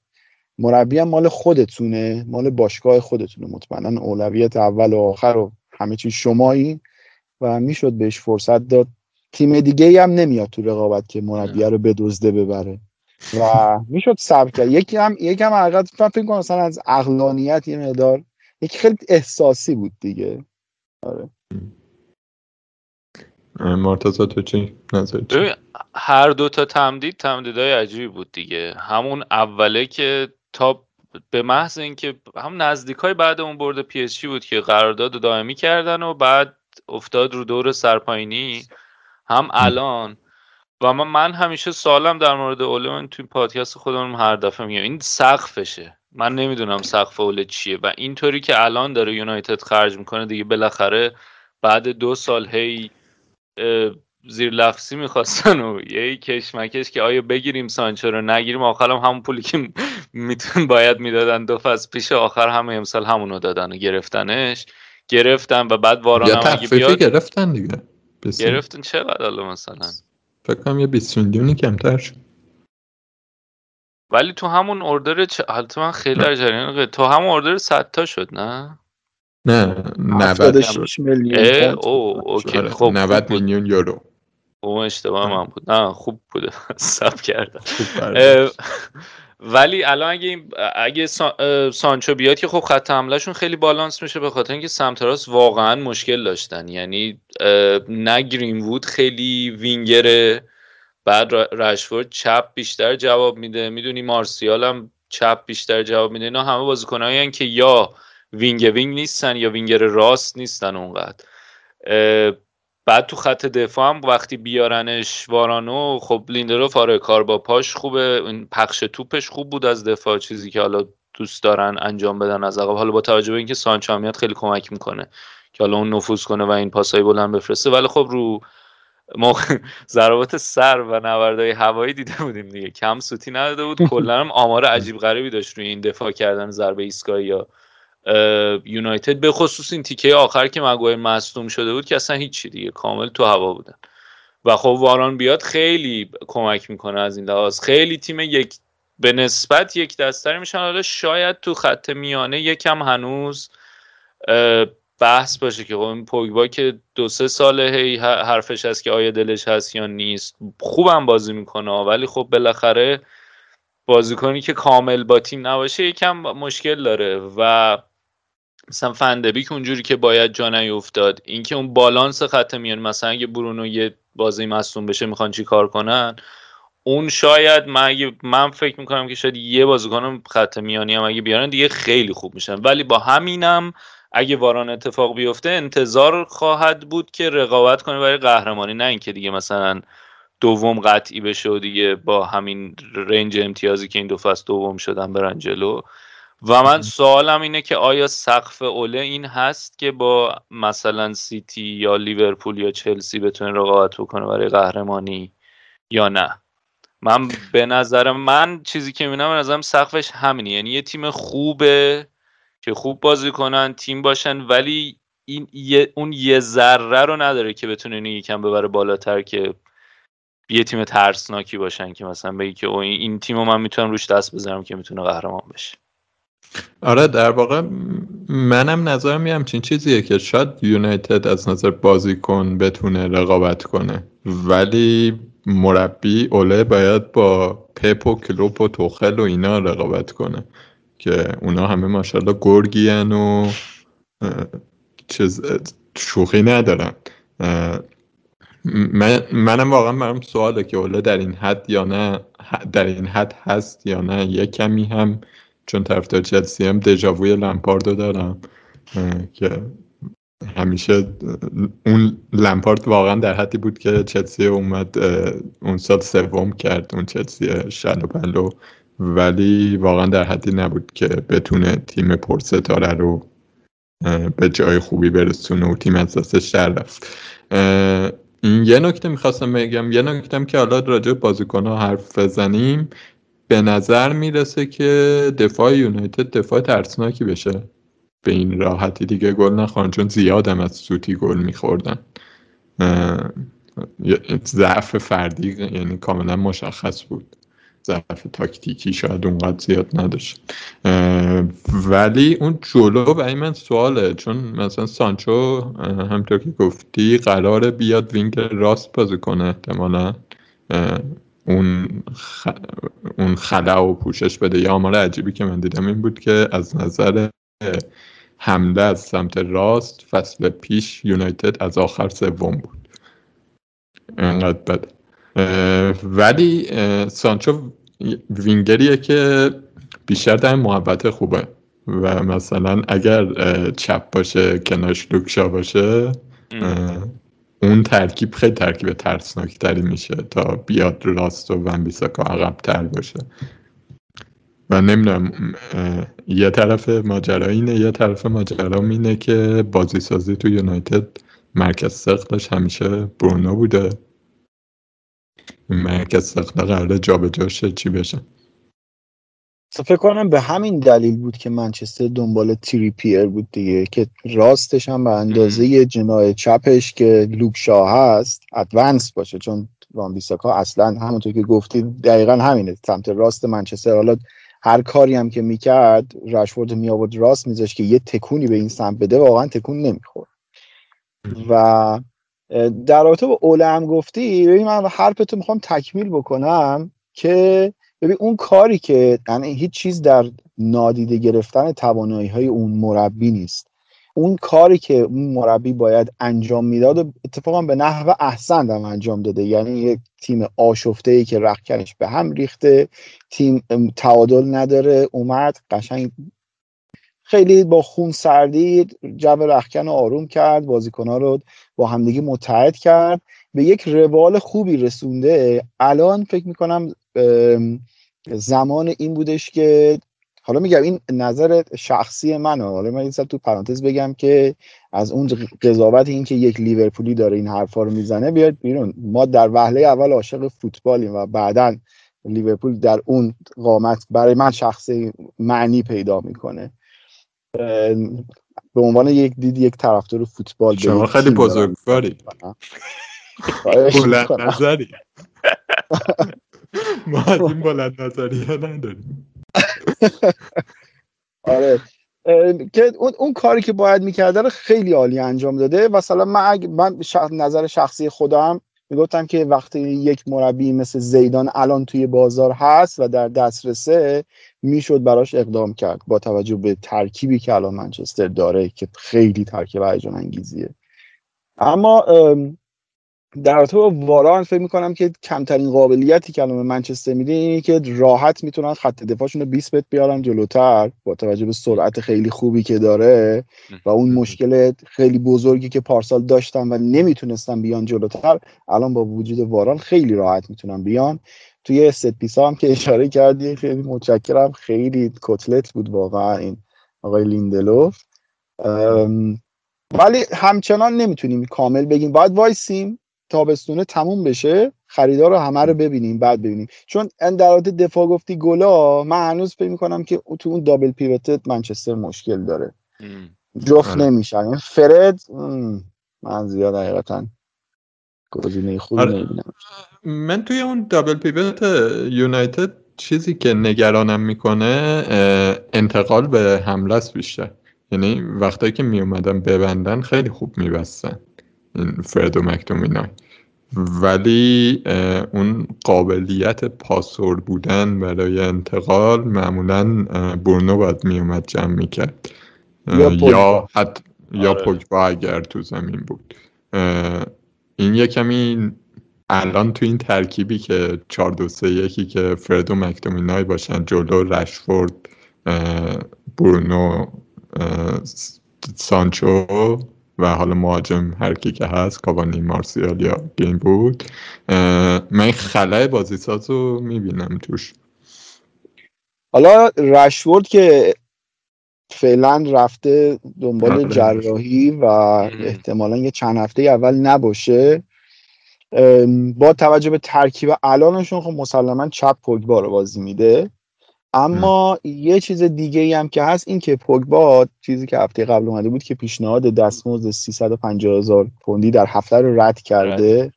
مربی هم مال خودتونه مال باشگاه خودتونه مطمئنا. اولویت اول و آخر و همه چیز شمایی. و می‌شد بهش فرصت داد. تیم دیگه هم نمیاد تو رقابت که مربیه رو بدزده ببره. و می‌شد صبر کرد. یکی هم یکی هم حقیقت فکر کنم مثلا از عقلانیت یه مقدار یکی خیلی احساسی بود دیگه. آره. مرتضی تو چی؟ نظر هر دو تا تمدید تمدیدهای عجیبی بود دیگه. همون اوله که تا به محض اینکه هم نزدیک های بعد اون برد PSG بود که قرارداد دائمی کردن و بعد افتاد رو دور سرپایینی هم الان. و من, من همیشه سوالم در مورد اوله من توی پادکست خودم هر دفعه میگم این سقفشه. من نمی‌دونم سقف اوله چیه. و اینطوری که الان داره یونایتد خرج می‌کنه دیگه بالاخره بعد دو سال هی زیر لفظی می‌خواستن و یه کشمکش که آیا بگیریم سانچو رو نگیریم آخرم همون پولی که میتون باید می‌دادن دو فصل پیش آخر همه امسال همونو دادن و گرفتنش. گرفتن و بعد واران هم اگه بیاد گرفتن دیگه. گرفتن چقدر حالا مثلا؟ فکر کنم یه 20 میلیونی کمتر شد. ولی تو همون اردر چه حالت من خیلی در جریان تو همون اردر 100 تا شد نه؟ نه 96 میلیون او اوکی خب 90 میلیون یورو. او اشتباه من بود. نه خوب بوده. سب کردم. ولی الان اگه اگه سانچو بیاد که خب خط حملهشون خیلی بالانس میشه به خاطر اینکه سمت راست واقعا مشکل داشتن. یعنی نه گرین وود خیلی وینگره بعد رشفورد چپ بیشتر جواب میده. می‌دونی مارسیال هم چپ بیشتر جواب میده. اینا همه بازیکنایی که یا wing wing نیستن یا وینگر راست نیستن اونقدر. بعد تو خط دفاع هم وقتی بیارنش وارانو خب لیندلوف آره کار با پاش خوبه. این پخش توپش خوب بود از دفاع چیزی که حالا دوست دارن انجام بدن از عقب. حالا با توجه به اینکه سانچو میاد خیلی کمک می‌کنه که حالا اون نفوذ کنه و این پاسای بلند بفرسته. ولی خب رو ما ضربات سر و نبردهای هوایی دیده بودیم دیگه. کم سوتی نداده بود. کلا هم آمار عجیب غریبی داشت روی این دفاع کردن ضربه ایستگاهی یا یونایتد به خصوص این تیکه آخر که مگوایر مصدوم شده بود که اصلا هیچی دیگه کامل تو هوا بودن. و خب واران بیاد خیلی کمک می‌کنه از این لحاظ. خیلی تیم یک به نسبت یک دستری میشن. حالا شاید تو خط میانه یکم هنوز بحث باشه که خب این پوگبا که دو سه ساله هی حرفش هست که آیا دلش هست یا نیست. خوبم بازی می‌کنه ولی خب بالاخره بازیکنی که کامل با تیم نباشه یکم مشکل داره. و مثلا فندبیک اونجوری که باید جا نیفتاد اینکه اون بالانس خط میان مثلا اگه برونو یه بازی مصوم بشه می‌خوان چی کار کنن؟ اون شاید من, من فکر می‌کنم که شاید یه بازیکن خط میانی هم اگه بیارن دیگه خیلی خوب میشن. ولی با همینم اگه واران اتفاق بیفته انتظار خواهد بود که رقابت کنه برای قهرمانی. نه اینکه دیگه مثلا دوم قطعی بشه و دیگه با همین رنج امتیازی که این دو فصل دوم شدن برن جلو. و من سوالم اینه که آیا سقف اوله این هست که با مثلا سیتی یا لیورپول یا چلسی بتونه رقابت بکنه برای قهرمانی یا نه؟ من به نظر من چیزی که می‌بینم به نظرم سقفش همینه. یعنی یه تیم خوبه که خوب بازی کنن تیم باشن ولی این اون یه ذره رو نداره که بتونه اینو یکم ببره بالاتر که یه تیم ترسناکی باشن که مثلا بگی که این تیم رو من می‌تونم روش دست بذارم که می‌تونه قهرمان بشه. آره در واقع منم نظرم یه همچین چیزیه که شاید یونایتد از نظر بازیکن بتونه رقابت کنه. ولی مربی اوله باید با پپ و کلوپ و توخل و اینا رقابت کنه که اونا همه ماشاءالله گرگین و چیز شوخی ندارن. من منم واقعا برام سواله که اوله در این حد یا نه در این حد هست یا نه یه کمی هم چون طرفدار چلسی هم دژاووی لمپاردو دارم که همیشه اون لمپارد واقعا در حدی بود که چلسی اومد اون سال سوم کرد اون چلسی شلو بلو ولی واقعا در حدی نبود که بتونه تیم پرستاره رو به جای خوبی برسونه و تیم از دستش در رفت. این یه نکته می‌خواستم بگم یه نکته که حالا راجع بازیکن ها حرف بزنیم. به نظر می‌رسه که دفاع یونایتد دفاع ترسناکی بشه. به این راحتی دیگه گل نخوان چون زیادم از سوتی گل میخوردن. ضعف فردی یعنی کاملا مشخص بود. ضعف تاکتیکی شاید اونقدر زیاد نداشت. ولی اون جلو برای من سواله چون مثلا سانچو همطور که گفتی قرار بیاد وینگ راست بازی کنه احتمالا. اون خ... اون خلا و پوشش بده. یا آمار عجیبی که من دیدم این بود که از نظر حمله از سمت راست فصل پیش یونایتد از آخر سوم بود. انقدر بده ولی سانچو وینگریه که بیشتر در محبت خوبه. و مثلا اگر چپ باشه کنارش لوکشا باشه اون ترکیب خیلی ترکیب ترسناک تری میشه تا بیاد راست و ون بیساکا عقب تر باشه. و نمی‌دونم یه طرف ماجرا اینه یه طرف ماجرا اینه که بازی سازی تو یونایتد مرکز سختش همیشه برونو بوده. مرکز سخت قراره جابجا شه چی بشه. فکر کنم به همین دلیل بود که منچستر دنبال تری پیر بود دیگه که راستش هم به اندازه جنای چپش که لوک شاه هست ادوانس باشه چون وان بیساکا اصلا همونطور که گفتی دقیقا همینه. سمت راست منچستر حالا هر کاری هم که می‌کرد رشفورد می آورد راست میذاشت که یه تکونی به این سمت بده واقعا تکون نمی‌خورد. و در رابطه با اوله هم گفتی ببین من حرفتو می‌خوام تکمیل بکنم که ببین اون کاری که یعنی هیچ چیز در نادیده گرفتن توانایی های اون مربی نیست. اون کاری که اون مربی باید انجام می‌داد و اتفاقا به نحو احسن هم انجام داده. یعنی یک تیم آشفته ای که رخکنش به هم ریخته تیم تعادل نداره اومد قشنگ خیلی با خون سردی جو رخکن رو آروم کرد بازیکنها رو با همدیگه متحد کرد. به یک روال خوبی رسونده. الان فکر می‌کنم زمان این بودش که حالا میگم این نظر شخصی منه. حالا من این تو پرانتز بگم که از اون قضاوت این که یک لیورپولی داره این حرفا رو می‌زنه بیاد بیرون. ما در وهله اول عاشق فوتبالیم و بعدا لیورپول در اون قامت برای من شخصی معنی پیدا می‌کنه. به عنوان یک دید یک طرفدار فوتبال شما خیلی بزرگواری. بلند نظری. ما از این بلند نظری ها نداریم. آره. که اون, اون کاری که باید می‌کرده رو خیلی عالی انجام داده. مثلا من, من نظر شخصی خودم می‌گفتم که وقتی یک مربی مثل زیدان الان توی بازار هست و در دسترسه می‌شد براش اقدام کرد با توجه به ترکیبی که الان منچستر داره که خیلی ترکیب هیجان انگیزیه اما در رابطه با واران فکر می‌کنم که کمترین قابلیتی که الان منچستر میده اینه که راحت می‌تونن خط دفاعشون رو 20 متر بیارن جلوتر با توجه به سرعت خیلی خوبی که داره و اون مشکل خیلی بزرگی که پارسال داشتن و نمی‌تونستن بیان جلوتر الان با وجود واران خیلی راحت می‌تونن بیان. توی set piece ا هم که اشاره کردی خیلی متشکرم. خیلی کتلت بود واقعا این آقای لیندلوف. ولی همچنان نمی‌تونیم کامل بگیم. باید وایسیم. تابستونه تموم بشه خریدار رو همه رو ببینیم بعد ببینیم. چون در دفاع گفتی گلا من هنوز فکر می‌کنم که تو اون double pivot منچستر مشکل داره. جفت آره. نمیشن. فرد من زیاد حقیقتا گزینه خوبی آره. نمی‌بینم. من توی اون دابل پیوت یونایتد چیزی که نگرانم می‌کنه انتقال به حمله است بیشتر. یعنی وقتایی که میومدن ببندن خیلی خوب میبستن. این فرد و مکتومینای ولی اون قابلیت پاسور بودن برای انتقال معمولا برنو باید میومد جمع می‌کرد. یا, یا حتی یا آره. پوگبا اگر تو زمین بود. این یه کمی الان تو این ترکیبی که 4 2 3 1 که فرد و مکتومینای باشن جلو رشفورد برونو سانچو و حالا مهاجم هر کی که هست کاوانی مارسیال یا گیم بود من خلای بازیساز رو می‌بینم توش. حالا رشورد که فعلا رفته دنبال. جراحی و احتمالا یه چند هفته اول نباشه. با توجه به ترکیب الانشون خب مسلما چپ پوگبا رو بازی میده. اما یه چیز دیگه ای هم که هست این که پوگبا چیزی که هفته قبل اومده بود که پیشنهاد دستمزد 350 هزار پوندی در هفته رو رد کرده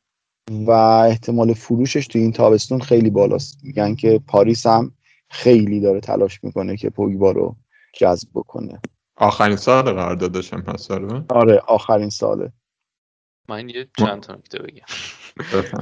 و احتمال فروشش تو این تابستون خیلی بالاست. میگن که پاریس هم خیلی داره تلاش می‌کنه که پوگبا رو جذب بکنه. آخرین سال قراردادش هم هست آره آخرین ساله. من یه چند تا نکته بگم.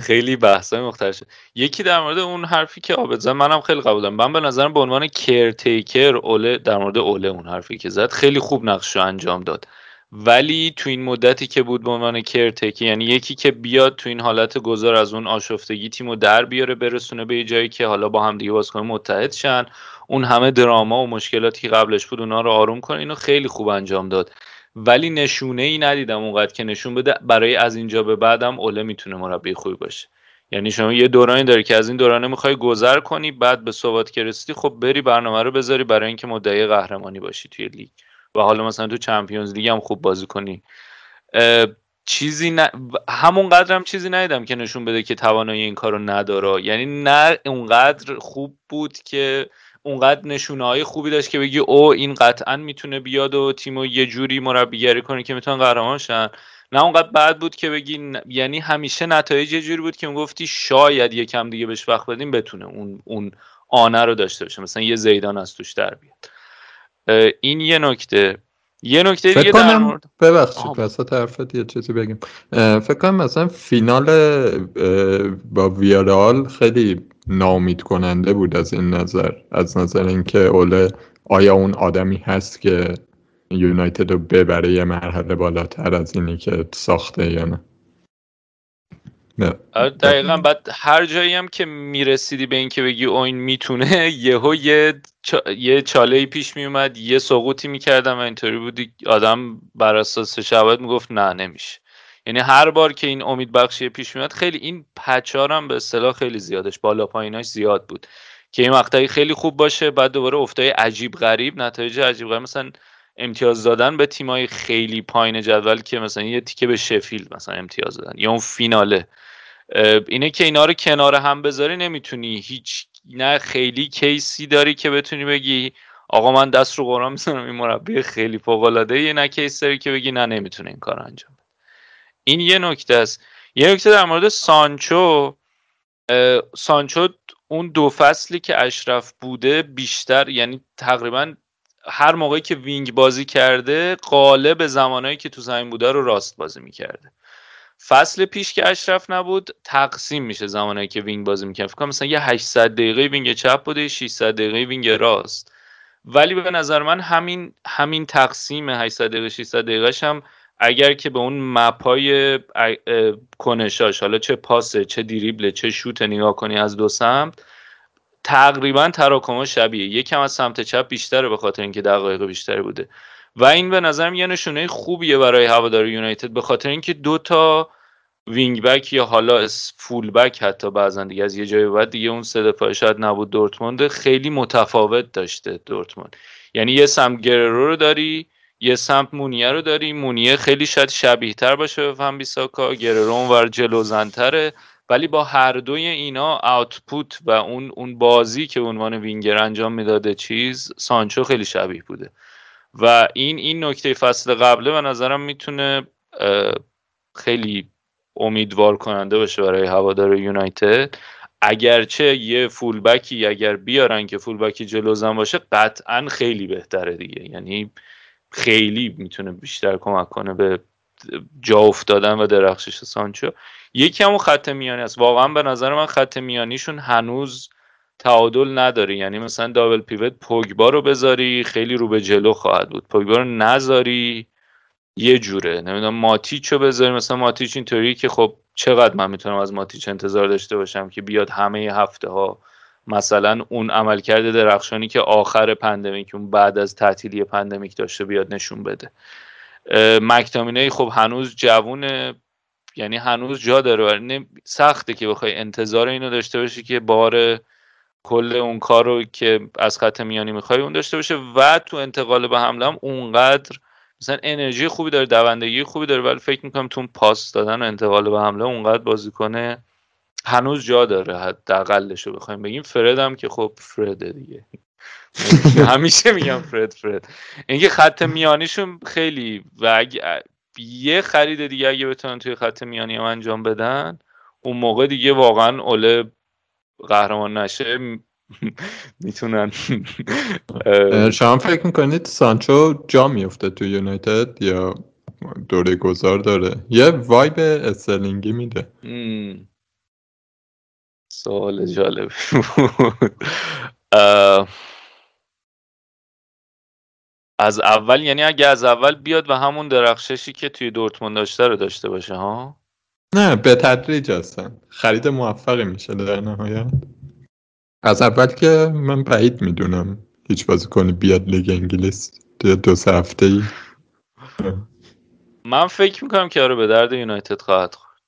خیلی بحثای مختلف شد. یکی در مورد اون حرفی که آبد زد منم خیلی قبولم من به نظرم به عنوان کرتیکر اوله در مورد اوله اون حرفی که زد خیلی خوب نقش رو انجام داد. ولی تو این مدتی که بود به عنوان کرتیکر یعنی یکی که بیاد تو این حالت گذار از اون آشفتگی تیمو در بیاره برسونه به جایی که حالا با هم دیگه بازیکن متحد شن اون همه دراما و مشکلاتی که قبلش بود اونا رو آروم کنه اینو خیلی خوب انجام داد. ولی نشونه ای ندیدم اونقدر که نشون بده. برای از اینجا به بعدم اوله می‌تونه مربی خوبی باشه. یعنی شما یه دورانی داری که از این دورانه می‌خوای گذر کنی بعد به صحبت که رسیدی خب بری برنامه رو بذاری برای اینکه مدعی قهرمانی باشی توی لیگ. و حالا مثلا تو چمپیونز لیگ هم خوب بازی کنی. چیزی ن... همون قدر هم چیزی ندیدم که نشون بده که توانایی این کارو نداره. یعنی نه اونقدر خوب بود که اونقدر نشونه های خوبی داشت که بگی او این قطعا می‌تونه بیاد و تیمو یه جوری مربیگری کنه که می‌تونن قهرمان شن. نه اونقدر بعد بود که بگی یعنی همیشه نتایج یه جوری بود که گفتی شاید یکم دیگه بهش وقت بدیم بتونه اون اون آنه رو داشته باشه. مثلا یه زیدان از توش در بیاد. این یه نکته. یه نکته دیگه در مورد ببخشید وسط حرفت یه چیزی بگم. فکر کنم مثلا فینال با ویارال خیلی نامید کننده بود از این نظر از نظر اینکه اوله آیا اون آدمی هست که یونایتد رو ببره یه مرحله بالاتر از اینی که ساخته یا نه؟ دقیقا بعد هر جایی هم که می‌رسیدی به اینکه بگی اوین می‌تونه یهو یه یه چاله پیش میومد یه سقوطی می‌کردم و اینطوری بودی آدم بر اساس شواهد می‌گفت نه نمیشه. یعنی هر بار که این امید بخشی پیش میاد خیلی این پچار هم به اصطلاح خیلی زیادش بالا پاییناش زیاد بود. که این مقطعی خیلی خوب باشه بعد دوباره افتای عجیب غریب نتایج عجیب غریب. مثلا امتیاز دادن به تیمای خیلی پایین جدول که مثلا یه تیکه به شفیل مثلا امتیاز دادن یا اون فیناله. اینه که اینا رو کنار هم بذاری نمی‌تونی هیچ نه خیلی کیسی داری که بتونی بگی آقا من دست رو قرآن می‌زنم این مربی خیلی فوق العاده نه کیس داری که بگی نه نمی‌تونه این کار انجام این یه نکته است. یه نکته در مورد سانچو سانچو اون دو فصلی که اشرف بوده بیشتر یعنی تقریبا هر موقعی که wing بازی کرده غالب زمانایی که تو زمین بوده رو راست بازی می‌کرده. فصل پیش که اشرف نبود تقسیم میشه زمانی که wing بازی می‌کنه فکر مثلا یه 800 دقیقه wing چپ بوده 600 دقیقه wing راست. ولی به نظر من همین همین تقسیم 800 دقیقه 600 دقیقه هم اگر که به اون مپای کنشاش حالا چه پاسه چه دیریبله چه شوت نگاه کنی از دو سمت تقریبا تراکما شبیه. یکم از سمت چپ بیشتره به خاطر اینکه دقایق بیشتری بوده. و این به نظرم یه نشونه خوبیه برای هوادار یونایتد به خاطر اینکه دو تا وینگ بک یا حالا فول بک حتی بعضا دیگه از یه جای بعد دیگه اون سه دفاعه شاید نبود دورتموند خیلی متفاوت داشته دورتموند. یعنی یه سمت گررو رو داری یه سمت مونیه رو داری. مونیه خیلی شاید شبیه تر باشه به فهم بیساکا. گررو اونور جلوزنتره ولی با هر دوی اینا آوتپوت و اون اون بازی که عنوان وینگر انجام می‌داده چیز سانچو خیلی شبیه بوده. و این این نکته فصل قبله به نظرم می‌تونه خیلی امیدوار کننده باشه برای هوادار یونایتد. اگرچه یه فولبکی اگر بیارن که فولبکی جلوزن باشه قطعا خیلی بهتره دیگه. یعنی خیلی می‌تونه بیشتر کمک کنه به جا افتادن و درخشش سانچو. یکی همون خط میانی است. واقعا به نظر من خط میانیشون هنوز تعادل نداره. یعنی مثلا double pivot پوگبا رو بذاری خیلی رو به جلو خواهد بود. پوگبا رو نذاری یه جوره. نمی‌دونم ماتیچ رو بذاری. مثلا ماتیچ اینطوری که خب چقدر من می‌تونم از ماتیچ انتظار داشته باشم که بیاد همه هفته ها مثلا اون عملکرد درخشانی که آخر pandemic اون بعد از تعطیلی pandemic داشته بیاد نشون بده. مکتامینه خب هنوز جوونه یعنی هنوز جا داره سخته که بخوای انتظار اینو داشته باشی که بار کل اون کار رو که از خط میانی می‌خوای اون داشته باشه و تو انتقال به حمله هم اونقدر مثلا انرژی خوبی داره دوندگی خوبی داره ولی فکر می‌کنم تو پاس دادن و انتقال به حمله اونقدر بازی کنه هنوز جا داره حداقلش رو بخوایم بگیم. فرد هم که خب فرده دیگه. همیشه میگم فرد فرد. اینکه خط میانیشون خیلی و یه خرید دیگه اگه بتونن توی خط میانی هم انجام بدن اون موقع دیگه واقعا اوله قهرمان نشه. می‌تونن. شما فکر می‌کنید سانچو جا میفته تو یونایتد یا دوره گذار داره؟ یه وایب استرلینگی میده. سوال جالب از اول یعنی اگه از اول بیاد و همون درخششی که توی دورتموند داشته رو داشته باشه ها؟ نه به تدریج هستن. خرید موفقی میشه در نهایت. از اول که من بعید می‌دونم هیچ بازیکنی بیاد لیگ انگلیس دو سه هفته ای من فکر می‌کنم که آره به درد یونایتد خواهد خورد.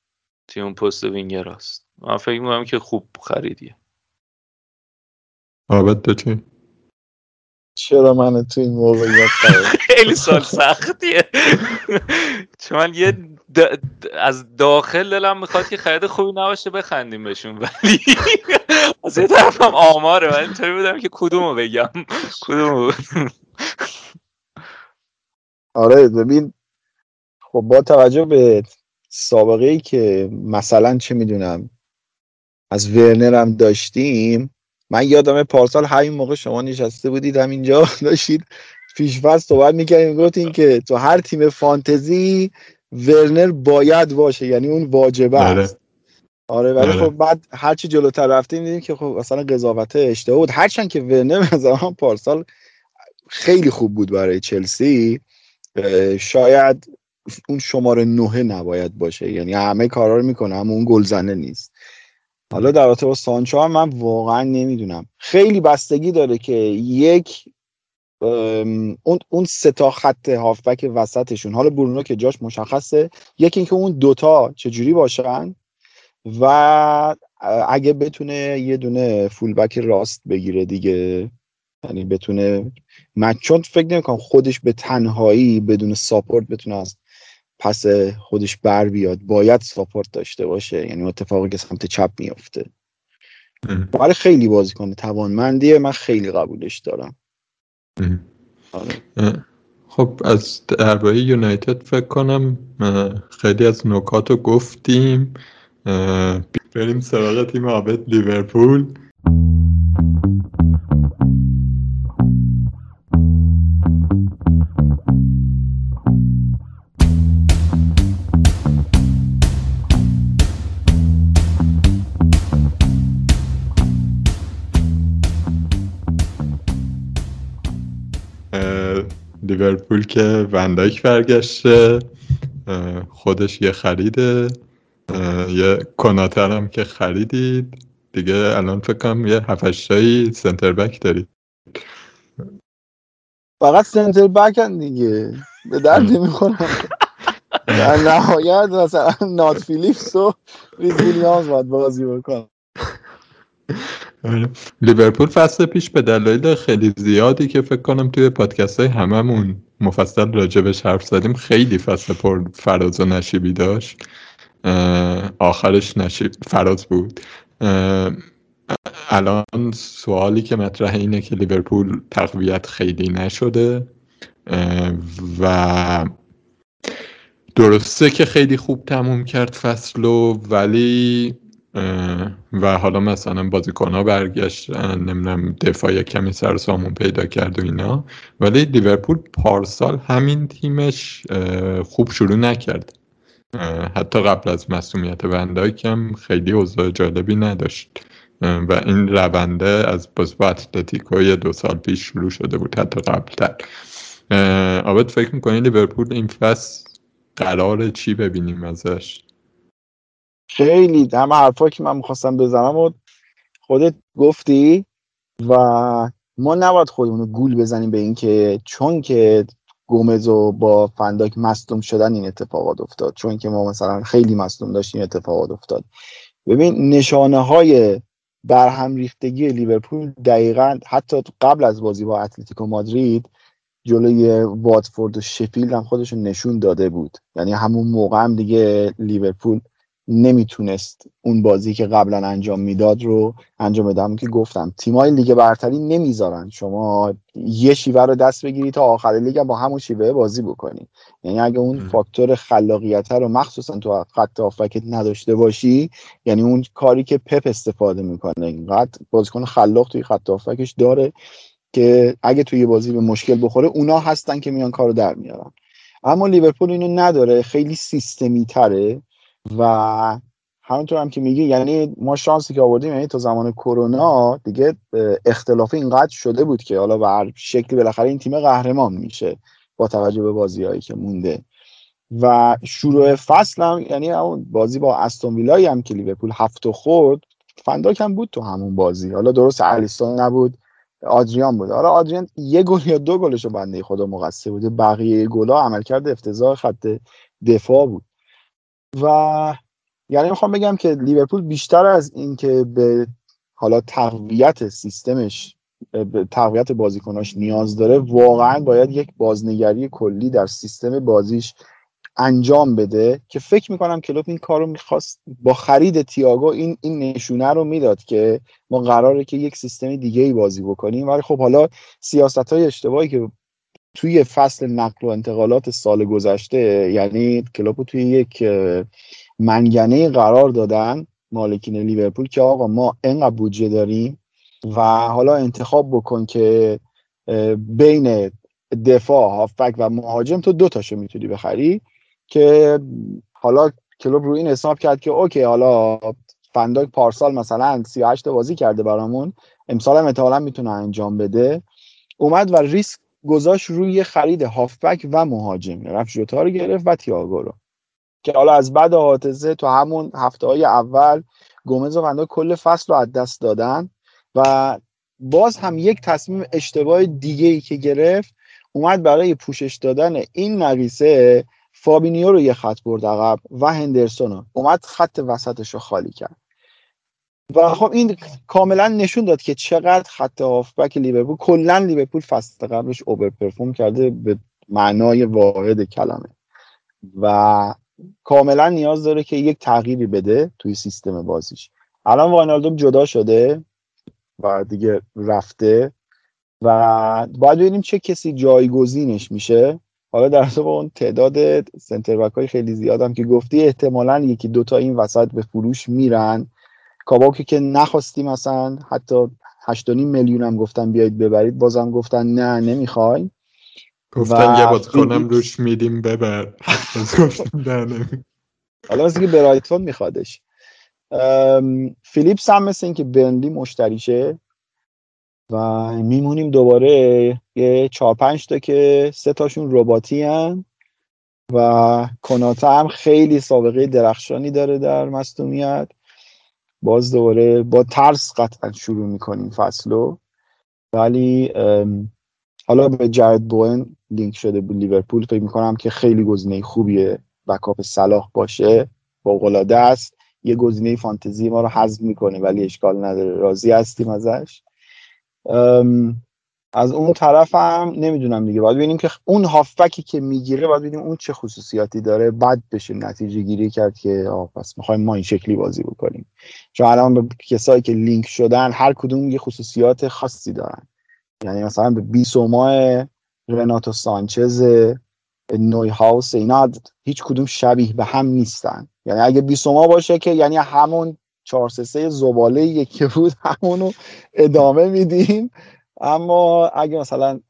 توی اون پست وینگر است من فکر می‌کنم که خوب خریدیه. آبد تو چی؟ چرا من تو این موقعیت خیلی سال سختیه. چون یه از داخل دلم می‌خواد که خرید خوبی نباشه بخندیم بهشون ولی از یه طرف هم آماره من اینطوری بودم که کدومو بگم؟ کدومو؟ آره ببین خب با توجه به سابقه ای که مثلا چه می‌دونم از ورنر هم داشتیم. من یادم پارسال همین موقع شما نشسته بودید اینجا داشتید پیشفرض صحبت می‌کردیم. گفتین که تو هر تیم فانتزی ورنر باید باشه یعنی اون واجبه بله. است. آره ولی آره. خب بعد هرچی جلوتر رفتیم دیدیم که خب مثلا قضاوت اشتباه بود. هرچند که ورنر مثلا پارسال خیلی خوب بود برای چلسی. شاید اون شماره نهه نباید باشه. یعنی همه کارا رو می‌کنه اما اون گلزنه نیست. حالا در رابطه با سانچو هم من واقعا نمی‌دونم. خیلی بستگی داره که یک اون اون سه تا خط هافبک وسطشون حالا برونو که جاش مشخصه یکی اینکه اون دوتا چجوری باشن و اگه بتونه یه دونه فولبک راست بگیره دیگه یعنی بتونه من چون فکر نمی‌کنم خودش به تنهایی بدون ساپورت بتونه از پس خودش بر بیاد باید ساپورت داشته باشه. یعنی اتفاقی که سمت چپ میفته ولی خیلی بازیکن توانمندیه من خیلی قبولش دارم. آره. خب از درباره یونایتد فکر کنم خیلی از نکات رو گفتیم. بریم سراغ تیم عابد لیورپول. لیورپول که وندایک برگشته خودش یه خریده یه کناتر هم که خریدید. دیگه الان فکر کنم یه هفتشتایی سنتر بک دارید. فقط سنتر بک هم دیگه. به درد نمی‌خورن در نهایت مثلا نات فیلیپس و ریز ویلیامز باید بازی بکن آره. لیورپول فصل پیش به دلایل خیلی زیادی که فکر کنم توی پادکست های هممون مفصل راجبش حرف زدیم خیلی فصل پر فراز و نشیبی داشت. آخرش نشیب فراز بود. الان سوالی که مطرح اینه که لیورپول تقویت خیلی نشده. و درسته که خیلی خوب تموم کرد فصلو ولی و حالا مثلا ها برگشتن نمی‌دونم دفاع کمی سر سامون پیدا کرد و اینا. ولی لیورپول پارسال همین تیمش خوب شروع نکرد. حتی قبل از مسئولیت وندایک هم خیلی اوضاع جالبی نداشت. و این رونده از باز با اتلتیکوی دو سال پیش شروع شده بود حتی قبلتر. آبت فکر می‌کنی لیورپول این فصل قرار چی ببینیم ازش؟ خیلی همه حرفایی که من می‌خواستم بزنم و خودت گفتی و ما نباید خودمون رو گول بزنیم به اینکه چون که گومز و با فنداک مصدوم شدن این اتفاقات افتاد چون که ما مثلا خیلی مصدوم داشتیم اتفاقات افتاد. ببین نشانه های برهم ریختگی لیورپول دقیقا حتی قبل از بازی با اتلتیکو مادرید جلوی واتفورد و شفیلد هم خودشون نشون داده بود. یعنی همون موقع هم دیگه لیورپول نمی‌تونست اون بازی که قبلا انجام می‌داد رو انجام بده. که گفتم تیمای لیگ برتری نمی‌ذارن شما یه شیوه رو دست بگیری تا آخر لیگ با همون شیوه بازی بکنی. یعنی اگه اون فاکتور خلاقیت رو مخصوصا تو خط آفکت نداشته باشی یعنی اون کاری که پپ استفاده می‌کنه اینقدر بازیکن خلاق توی خط آفکش داره که اگه توی بازی به مشکل بخوره اونا هستن که میان کارو در میارن. اما لیورپول اینو نداره. خیلی سیستمی تره و همونطور هم که میگی یعنی ما شانسی که آوردیم یعنی تا زمان کرونا دیگه اختلاف اینقدر شده بود که حالا به هر شکلی بالاخره این تیم قهرمان میشه با توجه به بازیهایی که مونده. و شروع فصل هم یعنی اون بازی با استون ویلای هم که لیورپول هفت خورد فنداک هم بود تو همون بازی. حالا درست الیسون نبود آدریان بود. حالا آدریان یه گل یا دو گلشو بنده خدا مقصر بوده. بقیه گلا عملکرد افتضاح خط دفاع بود. و یعنی می‌خوام بگم که لیورپول بیشتر از اینکه به حالا تقویت سیستمش به تقویت بازیکناش نیاز داره واقعا باید یک بازنگری کلی در سیستم بازیش انجام بده که فکر می‌کنم کلوب این کار رو می‌خواست با خرید تیاگو این این نشونه رو می‌داد که ما قراره که یک سیستم دیگه ای بازی بکنیم. ولی خب حالا سیاست های اشتباهی که توی فصل نقل و انتقالات سال گذشته یعنی کلوب توی یک منگنه قرار دادن مالکین لیورپول که آقا ما انقدر بودجه داریم و حالا انتخاب بکن که بین دفاع هافبک و مهاجم تو دو تاشو می‌تونی بخری که حالا کلوب رو این حساب کرد که اوکی حالا فنداک پارسال مثلا 38 بازی کرده برامون امسال هم احتمالا می‌تونه انجام بده. اومد و ریسک گذاشت روی خرید هافبک و مهاجم. رفت جوتا رو گرفت و تیاگو رو. که حالا از بعد حادثه تو همون هفته های اول گومز و فنداک کل فصل رو از دست دادن و باز هم یک تصمیم اشتباه دیگه ای که گرفت اومد برای پوشش دادن این نقیصه فابینیو رو یه خط برد عقب و هندرسون رو. اومد خط وسطش رو خالی کرد. و خب این کاملا نشون داد که چقدر خط هافبک لیورپول کلا لیورپول فصل قبلش اوور پرفورم کرده به معنای واحد کلمه. و کاملا نیاز داره که یک تغییری بده توی سیستم بازیش. الان واینالدوم جدا شده و دیگه رفته و باید ببینیم چه کسی جایگزینش میشه. حالا در با اون تعداد سنتر های خیلی زیادم که گفتی احتمالا یکی دوتا این وسط به فروش میرن. کاباکی که نخواستی مثلا حتی 8.5 میلیون هم گفتن بیاید ببرید بازم گفتن نه نمی‌خوای گفتن یه بازیکنم روش میدیم ببر. حالا مثل که برایتون میخوادش. فیلیپس هم مثل اینکه برنلی مشتریشه. و میمونیم دوباره یه چهار پنج تا که سه تاشون رباتی هن. و کناتا هم خیلی سابقه درخشانی داره در مصدومیت. باز دوباره با ترس قطعا شروع می‌کنیم فصلو. ولی حالا به جرد بوین لینک شده بود لیورپول فکر می‌کنم که خیلی گزینه خوبیه بکاپ صلاح باشه با است. یه گزینه فانتزی ما رو حذف می‌کنه ولی اشکال نداره. راضی هستیم ازش. از اون طرف هم نمی‌دونم دیگه. باید ببینیم که اون هافبکی که می‌گیره باید ببینیم اون چه خصوصیاتی داره. بعد بشه نتیجه گیری کرد که آه پس می‌خوایم ما این شکلی بازی بکنیم. چون الان به کسایی که لینک شدن هر کدوم یه خصوصیات خاصی دارن. یعنی مثلا به بیسوما رناتو سانچز نوی هاوس اینا هیچ کدوم شبیه به هم نیستن. یعنی اگه بیسوما باشه که یعنی همون 4 3 زباله یکی بود همونو ادامه میدیم. اما اگه مثلا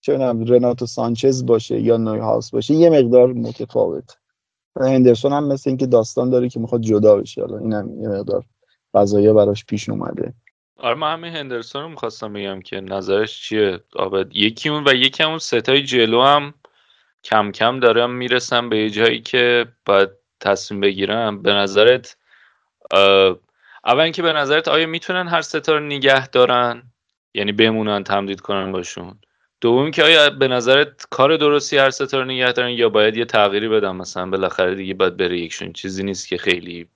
چه رناتو سانچز باشه یا نوی هاوس باشه یه مقدار متفاوت. هندرسون هم مثل اینکه داستان داره که می‌خواد جدا بشه حالا اینم یه مقدار فضایی براش پیش اومده. آره من همین هندرسون رو می‌خواستم بگم که نظرش چیه؟ آبد یکی اون و یکی اون ستای جلو هم کم کم دارم می‌رسم به یه جایی که باید تصمیم بگیرم. به نظرت اول اینکه به نظرت آیا می‌تونن هر ستا رو نگه دارن؟ یعنی بمونن تمدید کنن باشون. دوم که آیا به نظرت کار درستی هر ستا رو نگه دارن یا باید یه تغییری بدن؟ مثلا بالاخره دیگه باید بره یکشون. چیزی نیست که خیلی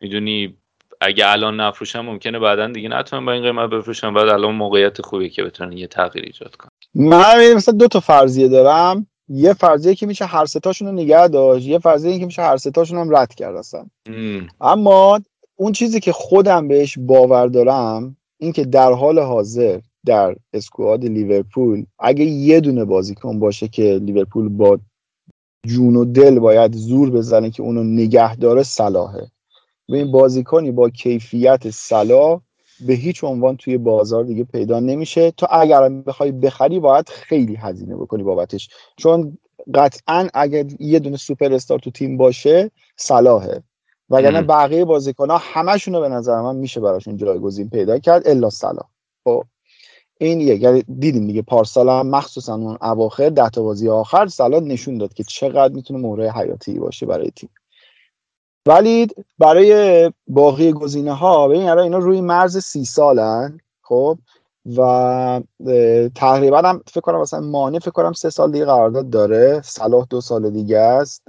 می‌دونی اگه الان نفروشن ممکنه بعدا دیگه نتونن با این قیمت بفروشن بعد الان موقعیت خوبی که بتونن یه تغییر ایجاد کنن. من مثلا دو تا فرضیه دارم. یه فرضیه که میشه هر ستاشون رو نگه داشت. یه فرضیه که میشه هر ستاشون هم رد کرد اصلا. اما اون چیزی که خودم بهش باور دارم این که در حال حاضر در اسکواد لیورپول اگه یه دونه بازیکن باشه که لیورپول با جون و دل باید زور بزنه که اونو نگه داره صلاحه. به این بازیکنی با کیفیت صلاح به هیچ عنوان توی بازار دیگه پیدا نمیشه. تو اگر بخوای بخری باید خیلی هزینه بکنی بابتش. چون قطعا اگر یه دونه سوپر استار تو تیم باشه صلاحه. وگرنه بقیه بازیکن ها همشون رو به نظر من میشه براشون جایگزین پیدا کرد الا صلاح. خب این یک یعنی دیدیم دیگه پارسال هم مخصوصا اون اواخر ده تا بازی آخر صلاح نشون داد که چقدر می‌تونه مورد حیاتی باشه برای تیم. ولی برای باقی گزینه ها ببین اینا روی مرز سی سالن خب؟ و تقریبا هم فکر کنم مثلا مانع فکر کنم سه سال دیگه قرارداد داره. صلاح دو سال دیگه است.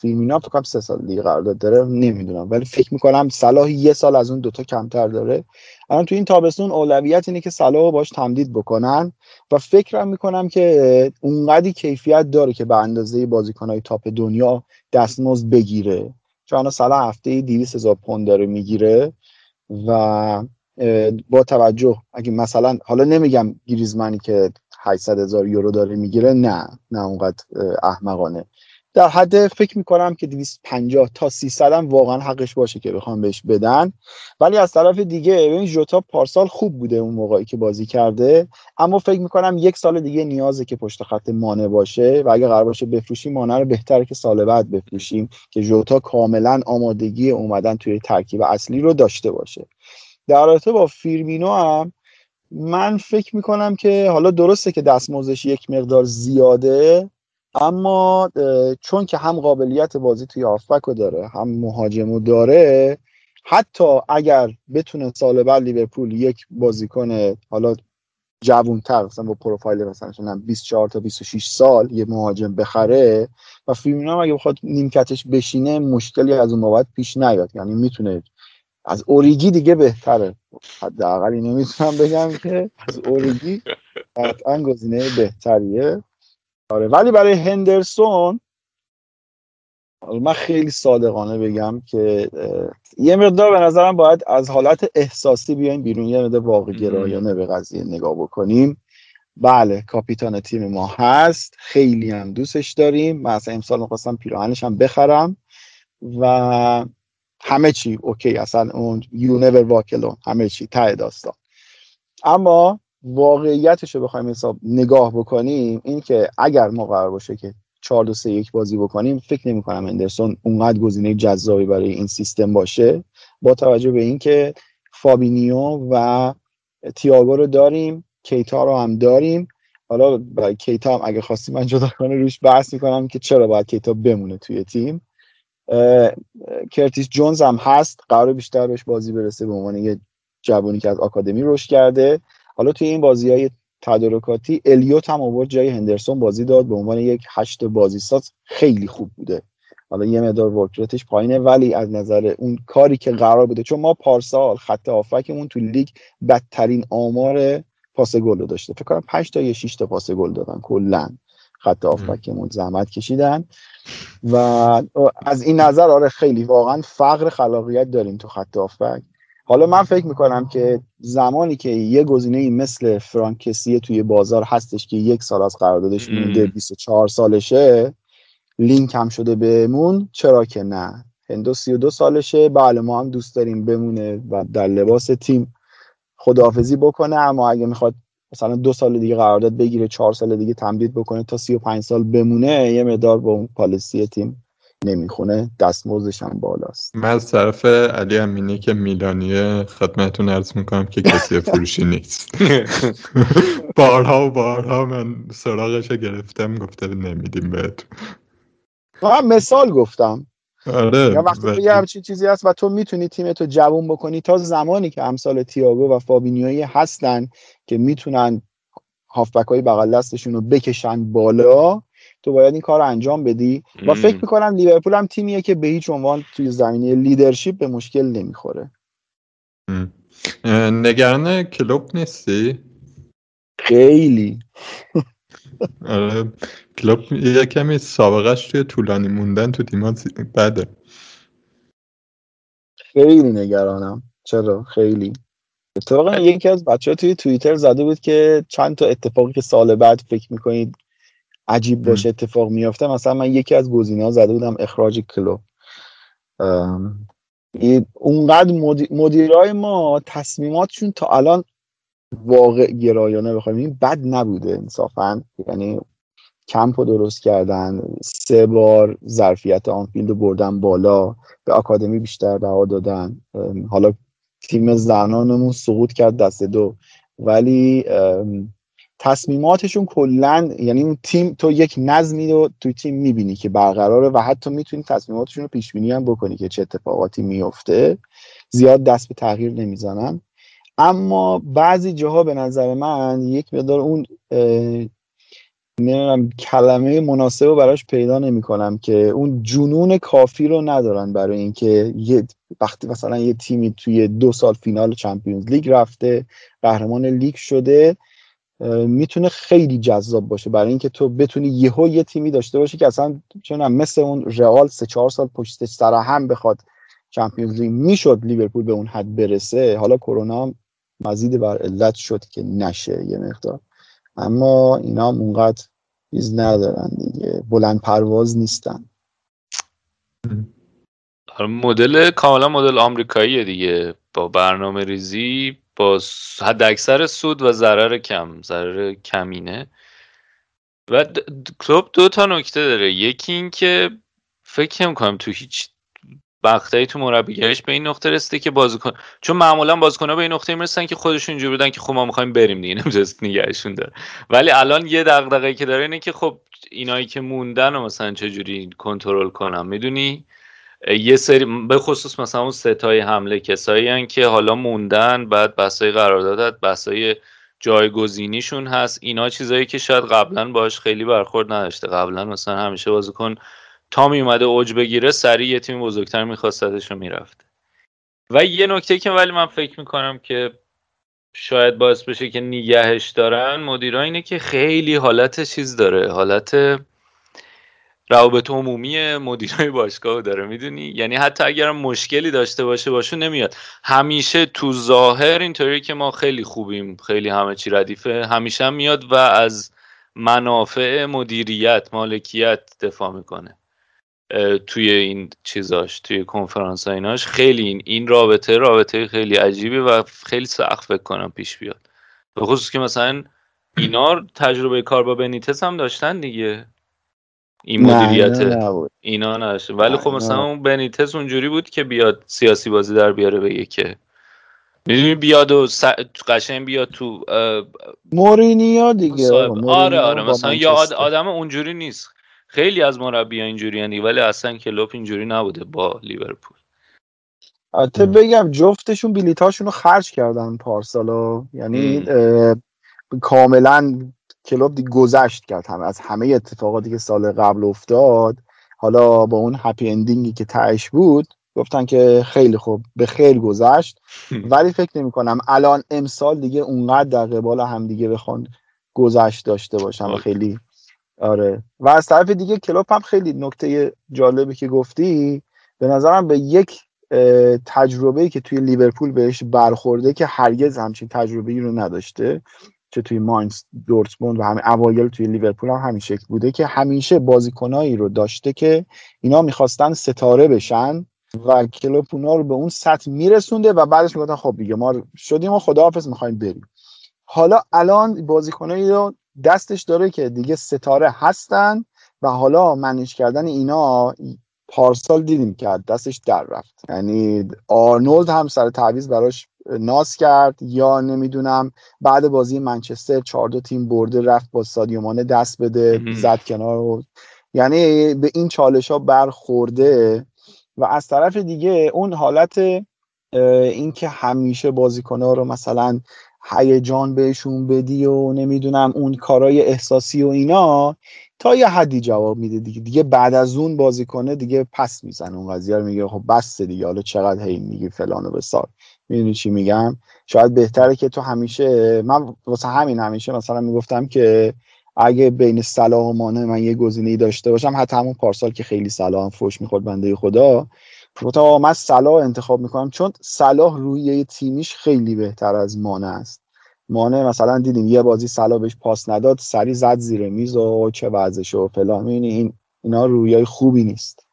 فیلمینا فکر کنم سه سال دیگه قرارداد داره. نمی‌دونم. ولی فکر می‌کنم صلاح یه سال از اون دوتا کمتر داره. الان تو این تابستون اولویت اینه که صلاح باش تمدید بکنن و فکرم می‌کنم که اونقدی کیفیت داره که به اندازه بازیکنهای تاپ دنیا دستمزد بگیره. چون صلاح هفته 200 هزار پوند داره می‌گیره و با توجه اگه مثلا حالا نمیگم گریزمنی که 800 هزار یورو داره می‌گیره نه نه اونقدر احمقانه. در حد فکر می‌کنم که 250 تا 300 هم واقعا حقش باشه که بخوام بهش بدن. ولی از طرف دیگه ببین جوتا پارسال خوب بوده اون موقعی که بازی کرده. اما فکر می‌کنم یک سال دیگه نیازه که پشت خط مانع باشه و اگه قرار باشه بفروشیم مانع رو بهتره که سال بعد بفروشیم که جوتا کاملا آمادگی اومدن توی ترکیب اصلی رو داشته باشه. در رابطه با فیرمینو هم من فکر می‌کنم که حالا درسته که دستمزدش یک مقدار زیاده اما چون که هم قابلیت بازی توی هافبک داره هم مهاجمو داره حتی اگر بتونه سال بعد لیورپول یک بازیکن حالا جوونتر مثلا با پروفایل مثلا 24 تا 26 سال یه مهاجم بخره و فیرمینو اگه بخواد نیمکتش بشینه مشکلی از اون بابت پیش نیاد. یعنی می‌تونه از اوریگی دیگه بهتره. حداقل اینو می‌تونم بگم که از اوریگی قطعا گزینه بهتریه. آره ولی برای هندرسون من خیلی صادقانه بگم که یه مقدار به نظرم باید از حالت احساسی بیایم بیرون یه مقدار واقع گرایانه به قضیه نگاه بکنیم. بله کاپیتان تیم ما هست خیلی هم دوستش داریم. من اصلا امسال می‌خواستم پیراهنش هم بخرم و همه چی okay اصلا اون you never walk alone همه چی ته داستان. اما واقعیتش رو بخوایم حساب نگاه بکنیم این که اگر ما قرار باشه که 4 2 3 1 بازی بکنیم فکر نمی کنم هندرسون اونقدر گزینه جذابی برای این سیستم باشه. با توجه به اینکه فابینیو و تیاگو رو داریم کیتا رو هم داریم. حالا کیتا هم اگه خواستی من جداگانه روش بحث می‌کنم که چرا باید کیتا بمونه توی تیم. کرتیس جونز هم هست قرار بیشتر بهش بازی برسه به عنوان یه جوانی که از آکادمی رشد کرده. حالا توی این بازی های تدارکاتی الیوت هم آورد جای هندرسون بازی داد به عنوان یک هشت بازی ساز خیلی خوب بوده. حالا یه مقدار work rate ش پایینه ولی از نظر اون کاری که قرار بوده چون ما پارسال خط هافبکمون تو لیگ بدترین آمار پاس گل داشته. فکر کنم 5 تا یا 6 تا پاس گل دادن کلا خط هافبکمون زحمت کشیدن. و از این نظر آره خیلی واقعا فقر خلاقیت داریم تو خط آفک حالا من فکر می‌کنم که زمانی که یه گزینه مثل فرانکسی توی بازار هستش که یک سال از قراردادش مونده 24 سالشه لینک هم شده بهمون چرا که نه؟ هندو 32 سالشه بله ما هم دوست داریم بمونه و در لباس تیم خداحافظی بکنه اما اگه می‌خواد مثلا دو سال دیگه قرارداد بگیره چهار سال دیگه تمدید بکنه تا 35 سال بمونه یه مدار با اون پالیسی تیم نمی‌خونه. دستمزدش هم بالاست. من از طرف علی امینی که میلانیه خدمتون ارز می‌کنم که کسی فروشی نیست. بارها و بارها من سراغش گرفتم گفته نمیدیم بهتون. من مثال گفتم. آره یا وقتی یه همچین چیزی هست و تو می‌تونی تیمتو جوون بکنی تا زمانی که امثال تیاگو و فابینیوی هستن که می‌تونن هافبک های بغل دستشون رو بکشن بالا تو باید این کار رو انجام بدی. و فکر می‌کنم لیورپول هم تیمیه که به هیچ عنوان توی زمینه لیدرشپ به مشکل نمی‌خوره. نگران کلوب نیستی؟ خیلی. آره. کلوب یه کمی سابقهش توی طولانی موندن تو تیما بده. خیلی نگرانم. چرا؟ خیلی. اتفاقا یکی از بچه ها توی توییتر زده بود که چند تا اتفاقی که سال بعد فکر می‌کنید عجیب باشه اتفاق میافته. مثلا من یکی از گزینه زده بودم اخراج کلوب اونقدر مدیرای ما تصمیماتشون تا الان واقع گرایانه بخوایم این بد نبوده انصافا. یعنی کمپ رو درست کردن سه بار ظرفیت آنفیلد رو بردن بالا به آکادمی بیشتر بها دادن. حالا تیم زنانمون سقوط کرد دست دو. ولی تصمیماتشون کلا یعنی اون تیم تو یک نظمی رو توی تیم می‌بینی که برقراره و حتی می‌تونی تصمیماتشون رو پیش بینی هم بکنی که چه اتفاقاتی میفته زیاد دست به تغییر نمی‌زنن. اما بعضی جاها به نظر من یک مقدار اون نمی‌دونم کلمه مناسب رو براش پیدا نمی‌کنم که اون جنون کافی رو ندارن برای اینکه یه وقتی مثلا یه تیمی توی دو سال فینال Champions League رفته قهرمان لیگ شده می‌تونه خیلی جذاب باشه برای اینکه تو بتونی یهو یه تیمی داشته باشی که اصلا چون مثل اون رئال سه چهار سال پشت سر هم بخواد Champions League می‌شد لیورپول به اون حد برسه. حالا کرونا مزید بر علت شد که نشه یه مقدار. اما اینا هم اونقدر چیز ندارن دیگه. بلند پرواز نیستن. آره، مدل کاملا مدل آمریکاییه دیگه. با برنامه ریزی با حد اکثر سود و ضرر کم ضرر کمینه. و کلوب دو تا نکته داره. یکی این که فکر کنم تو هیچ وقتایی تو مربیگریش به این نقطه رسیده که بازیکن چون معمولا بازیکن‌ها به این نقطه می‌رسن که خودشون اینجوری بودن که خب ما می‌خوایم بریم دیگه نمی‌تونست نگهشون داره. ولی الان یه دغدغه‌ای که داره اینه که خب اینایی که موندن و مثلا چجوری کنترل کنم می‌دونی؟ یه سری به خصوص مثلا اون ستای حمله کسایی که حالا موندن بعد بحثای قراردادت بحثای جایگزینیشون هست. اینا چیزایی که شاید قبلا باش خیلی برخورد نداشته. قبلا مثلا همیشه بازیکن تا می اومده اوج بگیره سریع یه تیم بزرگتر میخواستدش رو می‌رفته و یه نکته که ولی من فکر می‌کنم که شاید باعث بشه که نگهش دارن مدیرا اینه که خیلی حالت چیز داره حالت روابط عمومی مدیرای باشگاه داره می‌دونی؟ یعنی حتی اگر مشکلی داشته باشه باشه نمیاد. همیشه تو ظاهر اینطوری که ما خیلی خوبیم خیلی همه چی ردیفه همیشه میاد و از منافع مدیریت مالکیت دفاع می‌کنه. توی این چیزاش توی کنفرانس ایناش خیلی این, این رابطه رابطه خیلی عجیبی و خیلی سخت فکر کنم پیش بیاد. به خصوص که مثلا اینا تجربه کار با بنیتس هم داشتن دیگه. این مدیریت اینا نشه ولی خب مثلا اون بنیتس اونجوری بود که بیاد سیاسی بازی در بیاره بگه که می‌دونی بیاد و س... قشنگ بیاد تو مورینیو دیگه آره آره. مثلا یا آدم اونجوری نیست. خیلی از مربی اینجوری ولی اصلا کلوپ اینجوری نبوده با لیورپول. البته بگم جفتشون بلیتاشون رو خرج کردن پارسالا یعنی کاملا کلوب دیگه گذشت کرد هم از همه اتفاقاتی که سال قبل افتاد. حالا با اون هپی اندینگی که تهش بود گفتن که خیلی خوب به خیر گذشت. ولی فکر نمی کنم الان امسال دیگه اونقدر در قبال هم دیگه بخوان گذشت داشته باشن و خیلی آره. و از طرف دیگه کلوب هم خیلی نکته جالبی که گفتی به نظرم به یک تجربه که توی لیورپول بهش برخورده که هرگز همچین تجربه ای رو نداشته چه توی ماینز دورتموند و همه اوایل توی لیورپول هم همین شکل بوده که همیشه بازیکنایی رو داشته که اینا می‌خواستن ستاره بشن و کلوب اونا رو به اون سطح میرسونده و بعدش می‌گفتن خب دیگه ما شدیم و خداحافظ می‌خوایم بریم. حالا الان بازیکنایی رو دستش داره که دیگه ستاره هستن و حالا منیش کردن اینا پارسال دیدیم که دستش در رفت. یعنی آرنولد هم سر تعویض براش ناس کرد یا نمی‌دونم. بعد بازی منچستر چهار دو تیم برده رفت با سادیومانه دست بده زد کنار. و یعنی به این چالش ها برخورده و از طرف دیگه اون حالت اینکه همیشه بازیکنها رو مثلا هیجان بهشون بدی و نمی‌دونم اون کارای احساسی و اینا تا یه حدی جواب میده دیگه. دیگه بعد از اون بازیکنه دیگه پس می‌زنه. اون قضیه رو میگه خب بس دیگه حالا چقدر هی میگی فلان و بسار. می‌دونی چی میگم؟ شاید بهتره که تو همیشه من واسه همین همیشه مثلا می‌گفتم که اگه بین صلاح و مانه من یه گزینه‌ای داشته باشم حتی همون پارسال که خیلی صلاح فوش می‌خورد بنده خدا گفتم من صلاح انتخاب می‌کنم چون صلاح روی تیمیش خیلی بهتر از مانه است. مانه مثلا دیدیم یه بازی صلاح بهش پاس نداد سری زد زیر میز و چه وضعش و فلان. این اینا رویای خوبی نیست.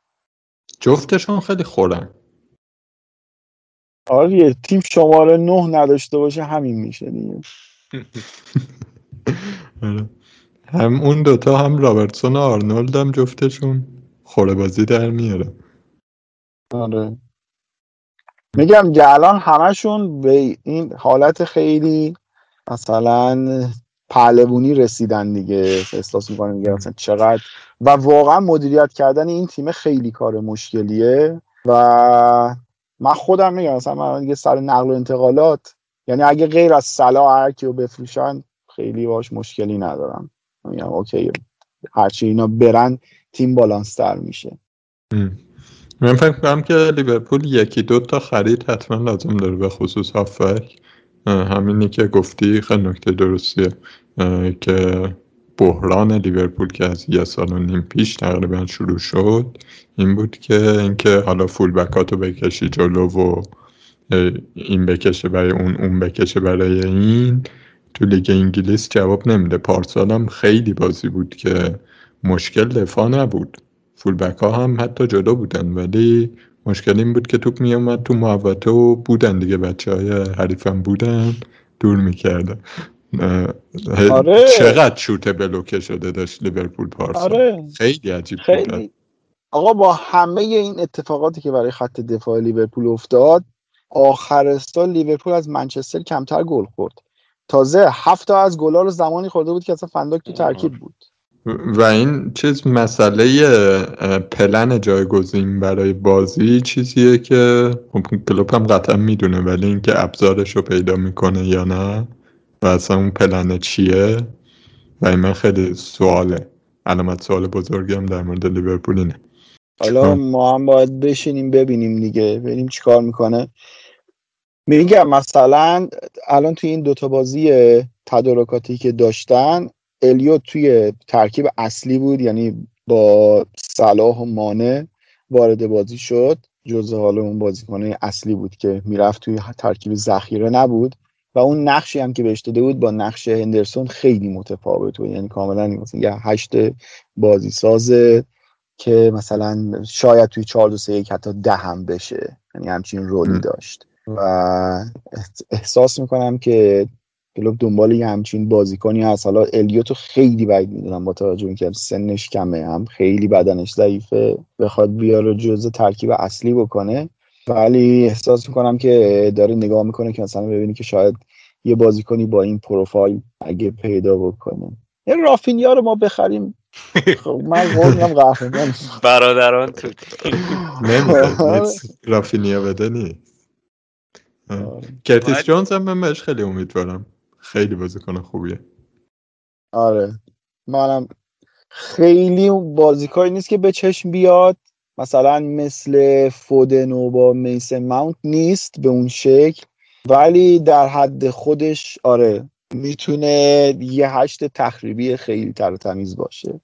جفتشون خیلی خورن آره تیم شماره نه نداشته باشه همین میشه دیگه. آره. هم اون دوتا هم رابرتسون و آرنولد هم جفتشون خوره بازی در میاره. آره. میگم الان همشون به این حالت خیلی مثلا پهلوونی رسیدن دیگه. احساس می‌کنم میگه مثلا چقدر و واقعا مدیریت کردن این تیم خیلی کار مشکلیه. و من خودم میگم مثلا من دیگه سر نقل و انتقالات یعنی اگه غیر از صلاح هر رو بفروشن خیلی باش مشکلی ندارم. میگم اوکی هرچی اینا برن تیم بالانستر میشه. من فکر کنم که لیورپول یکی دو تا خرید حتما لازم داره به خصوص هافک همینی که گفتی خیلی نکته درستیه. که بحران لیورپول که از یه سال و نیم پیش تقریبا شروع شد این بود که اینکه حالا فول بکاتو بکشی جلو و این بکشه برای اون اون بکشه برای این. تو لیگ انگلیس جواب نمیده. پارسال هم خیلی بازی بود که مشکل دفاع نبود. فول بک ها هم حتی جلو بودن. ولی مشکل این بود که توپ میومد تو محوطه و بودن دیگه بچه های حریفم بودن دور می‌کردن. آره. چقدر شوت بلوکه شده داشت لیورپول پارسا. آره. خیلی عجیب خیلی. آقا با همه این اتفاقاتی که برای خط دفاع لیورپول افتاد آخر سال لیورپول از منچستر کمتر گل خورد. تازه هفت تا از گلا رو زمانی خورده بود که اصلا فنداک تو ترکیب بود. و این چیز مسئله پلن جایگزین برای بازی چیزیه که خب کلوب هم قطعا می‌دونه ولی اینکه ابزارش رو پیدا می‌کنه یا نه و اصلا اون پلن چیه. و این من خیلی سواله. علامت سوال بزرگی هم در مورد لیورپول اینه. حالا ما هم باید بشینیم ببینیم دیگه ببینیم چیکار می‌کنه. میگم مثلا الان توی این دوتا بازی تدارکاتی که داشتن الیوت توی ترکیب اصلی بود یعنی با صلاح و مانه وارد بازی شد. جزء حالا اون بازیکن اصلی بود که می‌رفت توی ترکیب ذخیره نبود. و اون نقشی هم که بهش داده بود با نقش هندرسون خیلی متفاوت بود. یعنی کاملا مثلا یه هشت بازی سازه که مثلا شاید توی 4 2 3 حتی ده هم بشه. یعنی همچین رولی داشت. و احساس می‌کنم که کلوب دنبال یه همچین بازیکنی هست. حالا الیوتو خیلی بعید می‌دونم با توجه اینکه سنش کمه. هم خیلی بدنش ضعیفه. بخواد بیاره جزء ترکیب اصلی بکنه. ولی احساس می‌کنم که داره نگاه می‌کنه که مثلا ببینی که شاید یه بازیکنی با این پروفایل اگه پیدا بکنیم این رافینیا رو ما بخریم. خب من قول قهرمان برادران تو رافینیا بده نیست. کرتیس جونز هم من بهش خیلی امیدوارم. خیلی بازیکن خوبیه. آره. منم خیلی بازیکنی نیست که به چشم بیاد. مثلا مثل فودنو با میسن ماونت نیست به اون شکل. ولی در حد خودش آره می‌تونه یه هشت تخریبی خیلی تر تمیز باشه.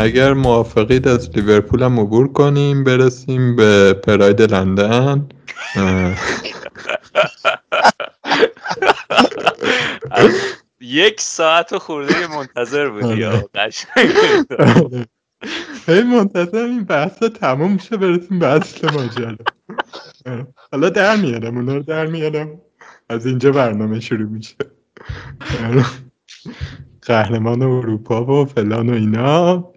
اگر موافقید از لیورپول هم عبور کنیم برسیم به پراید لندن. یک ساعت خورده منتظر بودی آره. قشنگ هی منتظر این بحث تموم میشه برسیم به اصل ماجرا. حالا در میادم اونا رو در میادم از اینجا برنامه شروع میشه. قهرمان اروپا و فلان و اینا.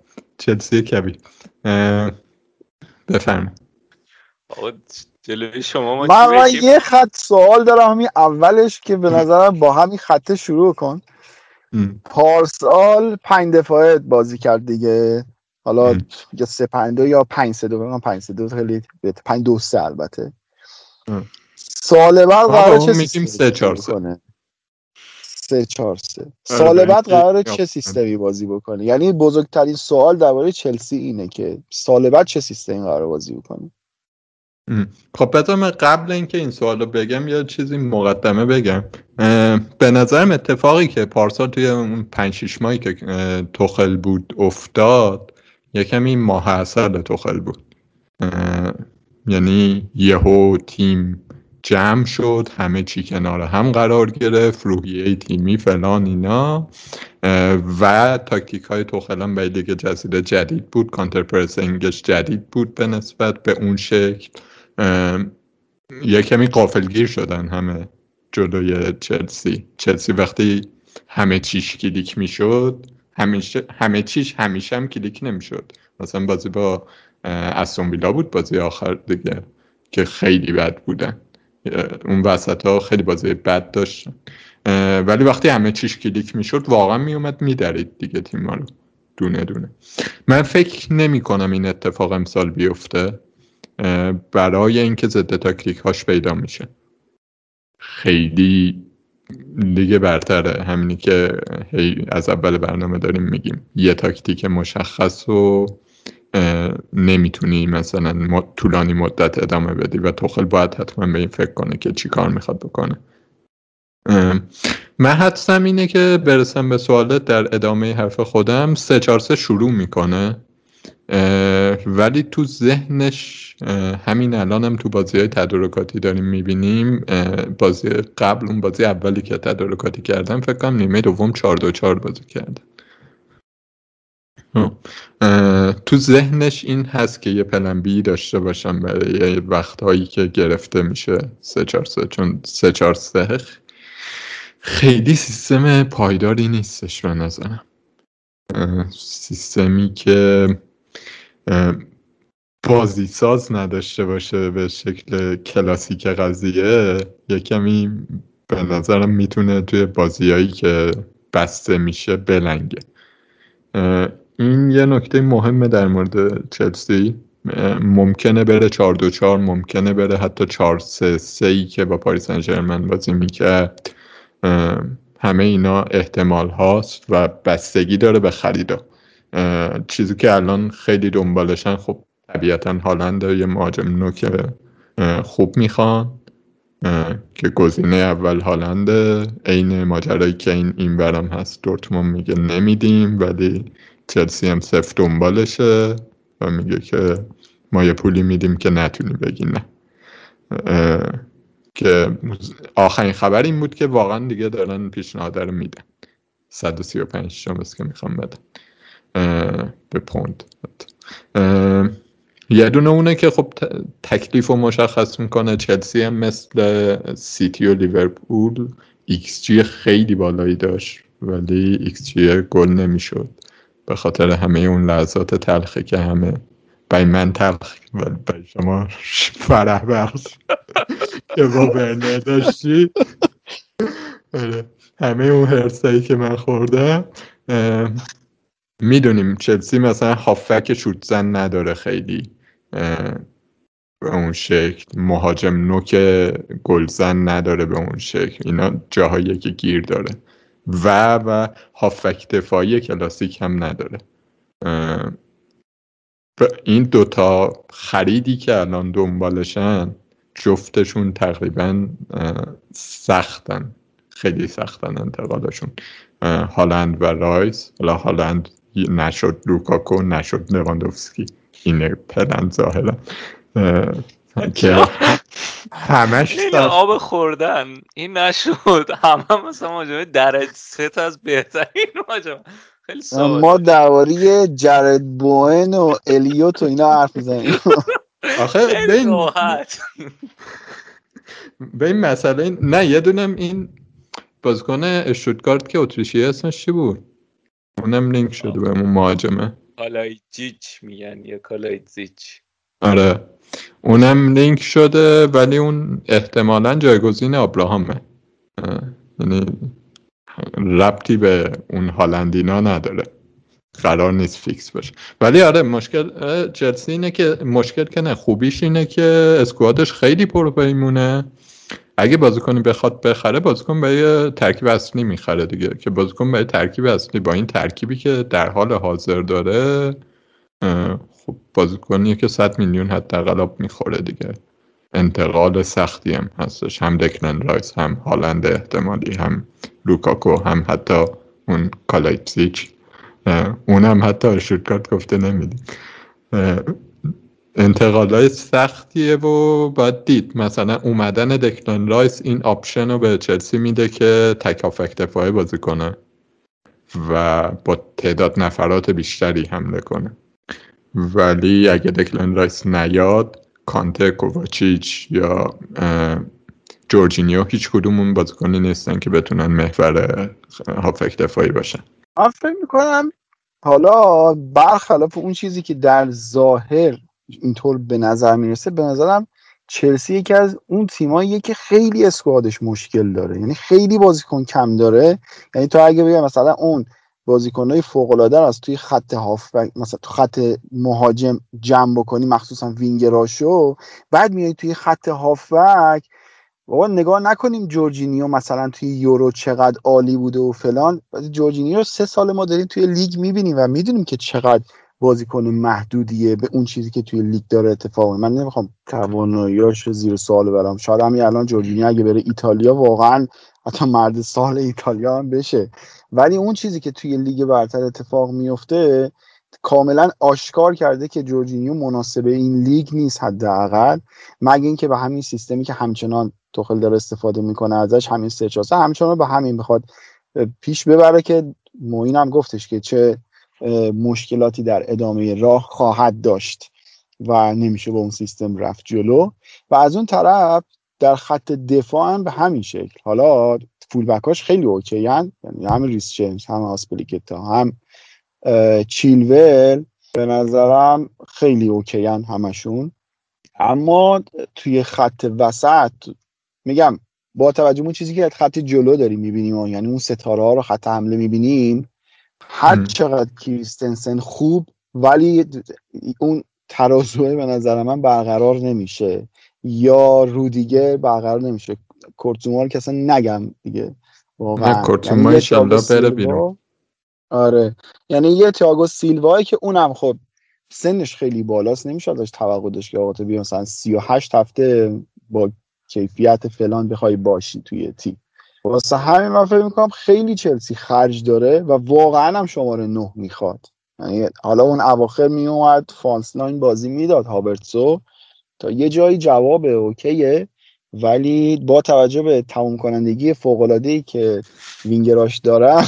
چلسی کبیر بفرم جلوی شما ما من, من یه خط سوال دارم همین اولش که به نظرم با همین خط شروع کن. پارسال پنج دفاعه بازی کرد دیگه. حالا یا سه پنج دو یا پنج سه دو بگم پنج سه دو خیلی پنج دو سه البته. سال بعد قرار چه میگیم سه چهار سه. سه چهار سه. سال بعد قراره چه سیستمی بازی بکنه یعنی بزرگترین سوال درباره چلسی اینه که سال بعد چه سیستمی قرار بازی بکنه خب بذار من قبل اینکه این سوال رو بگم یه چیزی مقدمه بگم. به نظرم اتفاقی که پارسال توی اون پنج شیش ماهی که تخل بود افتاد یکم این ماه اصل تخل بود یعنی یهو تیم جمع شد همه چی کنار هم قرار گرفت روحیه تیمی فلان اینا. و تاکتیک های توخل هم به لیگ جزیره جدید بود counter pressing ش جدید بود به نسبت به اون شکل. یه کمی غافلگیر شدن همه جلوی چلسی. چلسی وقتی همه چیش کلیک می‌شد همیشه همه چیش همیشه هم کلیک نمی‌شد. مثلا بازی با استون بود بازی آخر دیگه که خیلی بد بودن. اون وسط ها خیلی بازی بد داشتن ولی وقتی همه چیش کلیک می‌شد واقعا میومد میدرید دیگه تیم رو. دونه دونه. من فکر نمی کنم این اتفاق امسال بیفته برای اینکه ضد تاکتیک هاش پیدا میشه. خیلی دیگه برتره. همینی که از اول برنامه داریم میگیم. یه تاکتیک مشخص و نمی‌تونی مثلا طولانی مدت ادامه بدی و توخل باید حتما به این فکر کنه که چی کار می‌خواد بکنه. من حدسم اینه که برسم به سوالت در ادامه حرف خودم. سه چهار سه شروع می‌کنه. ولی تو ذهنش همین الان هم تو بازی های تدارکاتی داریم می‌بینیم. بازی قبل اون بازی اولی که تدارکاتی کردم فکر کنم نیمه دوم چهار دو چهار بازی کرده تو ذهنش این هست که یه پلن بی داشته باشم برای وقتهایی که گرفته میشه. سه چهار سه چون سه چهار سه خیلی سیستم پایداری نیستش به نظرم. سیستمی که بازی ساز نداشته باشه به شکل کلاسیک قضیه. یه به نظرم می‌تونه توی بازیایی که بسته میشه بلنگه. این یه نکته مهمه در مورد چلسی. ممکنه بره 4 2 4 ممکنه بره حتی 4 3 3 ای که با پاریس سن بازی می‌کرد. همه اینا احتمال هاست و بستگی داره به خریدا. چیزی که الان خیلی دنبالشن خب طبیعتا هالند یه مهاجم نوک خوب می‌خوان که گزینه اول هالند عین ماجرایی که این این برم هست دورتموند میگه نمیدیم ولی چلسی هم صفر دنبالشه و میگه که ما یه پولی میدیم که نتونی بگی نه. که آخرین خبر این بود که واقعا دیگه دارن پیشنهاد رو میدن. 135 شما که می‌خوام بدن. به پوند. یه دونه اونه که خب تکلیف رو مشخص می‌کنه. چلسی هم مثل سیتی و لیورپول ایکس جی خیلی بالایی داشت ولی ایکس جی گل نمی‌شد. به خاطر همه اون لحظات تلخی که همه برای من تلخ ولی برای شما فرح بخش که با ورنر داشتی. آره. همه اون هرسایی که من خوردم می‌دونیم چلسی مثلا هافک شوت زن نداره خیلی. به اون شکل. مهاجم نوک گلزن نداره به اون شکل. اینا جاهایی که گیر داره. و و هافک دفاعی کلاسیک هم نداره. این دوتا خریدی که الان دنبالشن جفتشون تقریبا سختن خیلی سختن انتقالشون. هالند و رایس. حالا هالند نشد لوکاکو نشد لواندوفسکی. اینه پلن ظاهرا. همش آب خوردن. این نشد. همه مثلا ماجمه درج ست از بهترین ماجمه خیلی ما درباره جرد بوین و الیوت و اینا حرف می‌زنیم. آخه به این به این مسئله نه یه دونم این بازیکن اشتوتگارت که اتریشی اسمش چی بود؟ اونم لینک شده به اون مهاجمه. کالایجیچ میگن یا کالایجیچ آره. اونم لینک شده ولی اون احتمالا جایگزین ابراهامه. یعنی ربطی به اون هالندینا نداره. قرار نیست فیکس باشه ولی آره مشکل چلسی اینه که مشکل که نه خوبیش اینه که squad ش خیلی پر پیمونه اگه بازیکنی بخواد بخره بازیکن برای ترکیب اصلی می‌خره دیگه. که بازیکن برای ترکیب اصلی با این ترکیبی که در حال حاضر داره خب بازیکنیه که 100 میلیون حداقل می‌خوره دیگه. انتقال سختی هم هستش. هم دکلن رایس هم هالند احتمالی هم لوکاکو هم حتی اون کالایجیچ اونم حتی اشتوتگارت گفته نمیدیم های سختیه و باید دید. مثلا اومدن دکلان رایس این option رو به چلسی میده که تک هافبک دفاعی بازی کنه و با تعداد نفرات بیشتری حمله کنه. ولی اگه دکلان رایس نیاد کانته کوواچیچ یا جورجینیو هیچ کدوم اون بازیکنی نیستن که بتونن محور هافبک دفاعی باشن. من فکر می‌کنم حالا برخلاف اون چیزی که در ظاهر اینطور به نظر می‌رسه به نظرم چلسی یکی از اون تیماییه که خیلی اسکوادش مشکل داره. یعنی خیلی بازیکن کم داره. یعنی تو اگه بگم مثلا اون بازیکنهای فوق العاده از توی خط هاف مثلا تو خط مهاجم جمع بکنی مخصوصا وینگراشو بعد میای توی خط هافک بابا نگاه نکنیم جورجینیو مثلا توی یورو چقدر عالی بوده و فلان. جورجینیو سه سال ما داریم توی لیگ می‌بینیم و می‌دونیم که چقدر بازیکن محدودیه به اون چیزی که توی لیگ داره اتفاق من نمی‌خوام تواناییاش زیر سوال برم شاید همین الان جورجینیو اگه بره ایتالیا واقعا حتی مرد سال ایتالیا هم بشه. ولی اون چیزی که توی لیگ برتر اتفاق میفته کاملا آشکار کرده که جورجینیو مناسب این لیگ نیست حداقل. مگه اینکه به همین سیستمی که همچنان توخل داره استفاده می‌کنه ازش همین سه همچنان به همین بخواد پیش ببره که موین هم گفتش که چه مشکلاتی در ادامه راه خواهد داشت و نمیشه با اون سیستم رفت جلو. و از اون طرف در خط دفاع هم به همین شکل. حالا full back اش خیلی okay یعنی هم ریس جیمز هم آسپلیکتا هم چیلول به نظرم خیلی okay همشون. اما توی خط وسط میگم با توجه اون چیزی که خط جلو داریم می‌بینیم یعنی اون ستاره ها رو خط حمله می‌بینیم هر چقدر کریستنسن خوب ولی اون ترازوه به نظر من برقرار نمیشه یا رودیگه برقرار نمیشه. کورتومار که اصلا نگم دیگه. واقعا. یعنی بره بیرون. آره. یعنی یه تیاگو سیلوایی که اونم خب سنش خیلی بالاست نمیشه ازش توقع داشت که آقا تو بیا مثلا 38 هفته با کیفیت فلان بخوای باشی توی تیم. واسه همین من فکر می‌کنم خیلی چلسی خرج داره و واقعا هم شماره نه می‌خواد. یعنی حالا اون اواخر میومد false nine بازی می‌داد هاورتسو تا یه جایی جواب okay ه. ولی با توجه به تموم کنندگی فوق ای که وینگراش دارن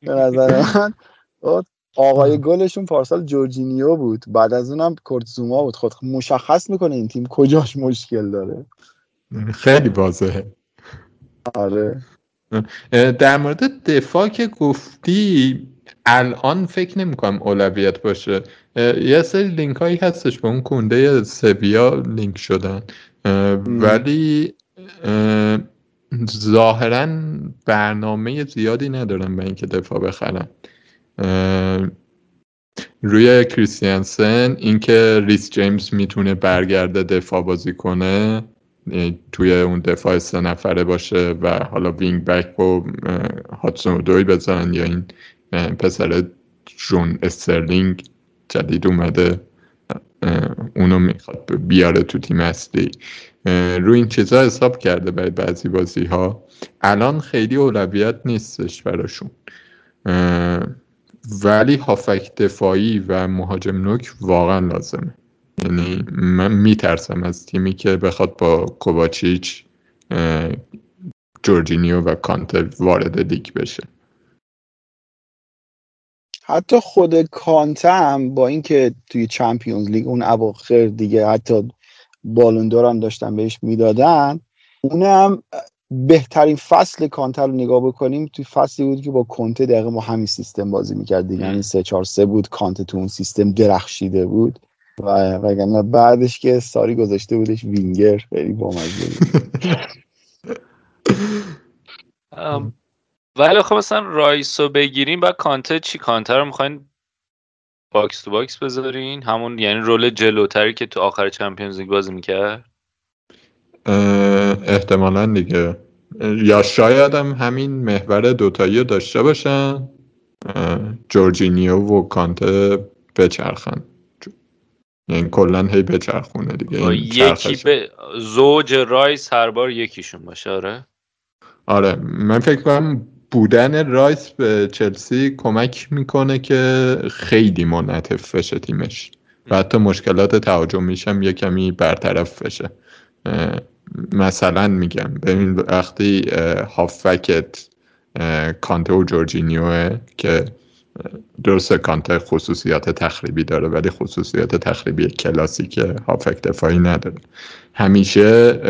به نظر من آقای گلشون پارسال جورجینیو بود. بعد از اونم کورت زوما بود. خود مشخص می‌کنه این تیم کجاش مشکل داره. خیلی واضحه. آره. در مورد دفاع که گفتی الان فکر نمی کنم اولویت باشه. یه سری لینک هایی هستش به اون کنده سویا لینک شدن. ولی ظاهرا برنامه زیادی ندارن به اینکه دفاع بخرن روی کریستیانسن اینکه ریس جیمز می‌تونه برگرده دفاع بازی کنه توی اون دفاع سه نفره باشه و حالا wing back و هادسون اودوی بزنن یا این پسر جون استرلینگ جدید اومده. اونو می‌خواد بیاره تو تیم اصلی. روی این چیزا حساب کرده برای بعضی بازی ها الان خیلی اولویت نیستش براشون. ولی هافبک دفاعی و مهاجم نوک واقعا لازمه. یعنی من میترسم از تیمی که بخواد با کوواچیچ جورجینیو و کانته وارد لیگ بشه. حتی خود کانته هم با اینکه توی چمپیونز لیگ اون اواخر دیگه حتی بالوندور هم داشتن بهش می‌دادن اونم بهترین فصل کانته رو نگاه بکنیم توی فصلی بود که با کنته دقیقه با همین سیستم بازی می‌کرد دیگه. یعنی 3 4 3 بود کانته تو اون سیستم درخشیده بود و وگرنه بعدش که ساری گذاشته بودش وینگر. خیلی بامزه ولی خب مثلا رایس رو بگیریم و کانته چی؟ کانته رو می‌خواین box to box بذارین؟ همون یعنی role جلوتری که تو آخر Champions League بازی می‌کرد؟ احتمالا دیگه. یا شاید هم همین محور دوتایی داشته باشن. جورجینیو و کانته بچرخن. یعنی کلا هی بچرخونه دیگه. یکی به زوج رایس هر بار یکیشون باشه آره؟ آره من فکر کنم بودن رایس به چلسی کمک می‌کنه که خیلی منعطف بشه تیمش. و حتی مشکلات تهاجمیش هم یه کمی برطرف بشه. مثلا میگم ببین وقتی هافکت کانته و جورجینیوه که درست کانته خصوصیات تخریبی داره ولی خصوصیات تخریبی کلاسیک هافک دفاعی نداره. همیشه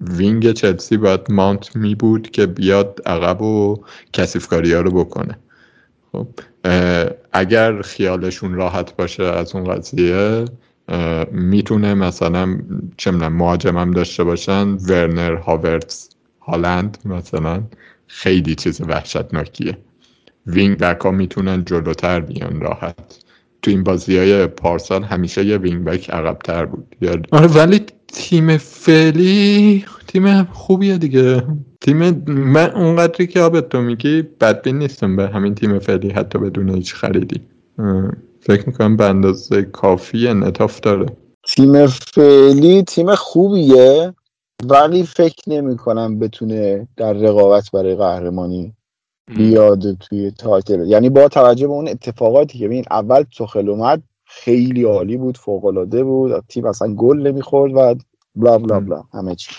وینگ چلسی باید مانت می بود که بیاد عقب و کسیفکاری ها رو بکنه. خب اگر خیالشون راحت باشه از اون قضیه می‌تونه مثلا چه می‌دونم مهاجمم داشته باشن ورنر هاورتس هالند مثلا خیلی چیز وحشتناکیه. wing back ها می‌تونن جلوتر بیان راحت. تو این بازی های پارسال همیشه یه wing back عقبتر بود. آره ولی تیم فعلی تیم خوبیه دیگه. تیم من اونقدری که آبت تو میگی بدبین نیستم به همین تیم فعلی حتی بدون هیچ خریدی. فکر می‌کنم به اندازه کافی انعطاف داره. تیم فعلی تیم خوبیه ولی فکر نمی کنم بتونه در رقابت برای قهرمانی بیاد توی title یعنی با توجه به اون اتفاقاتی که ببین اول توخل اومد خیلی عالی بود فوق العاده بود تیم اصلا گل نمی‌خورد و blah blah blah همه چی.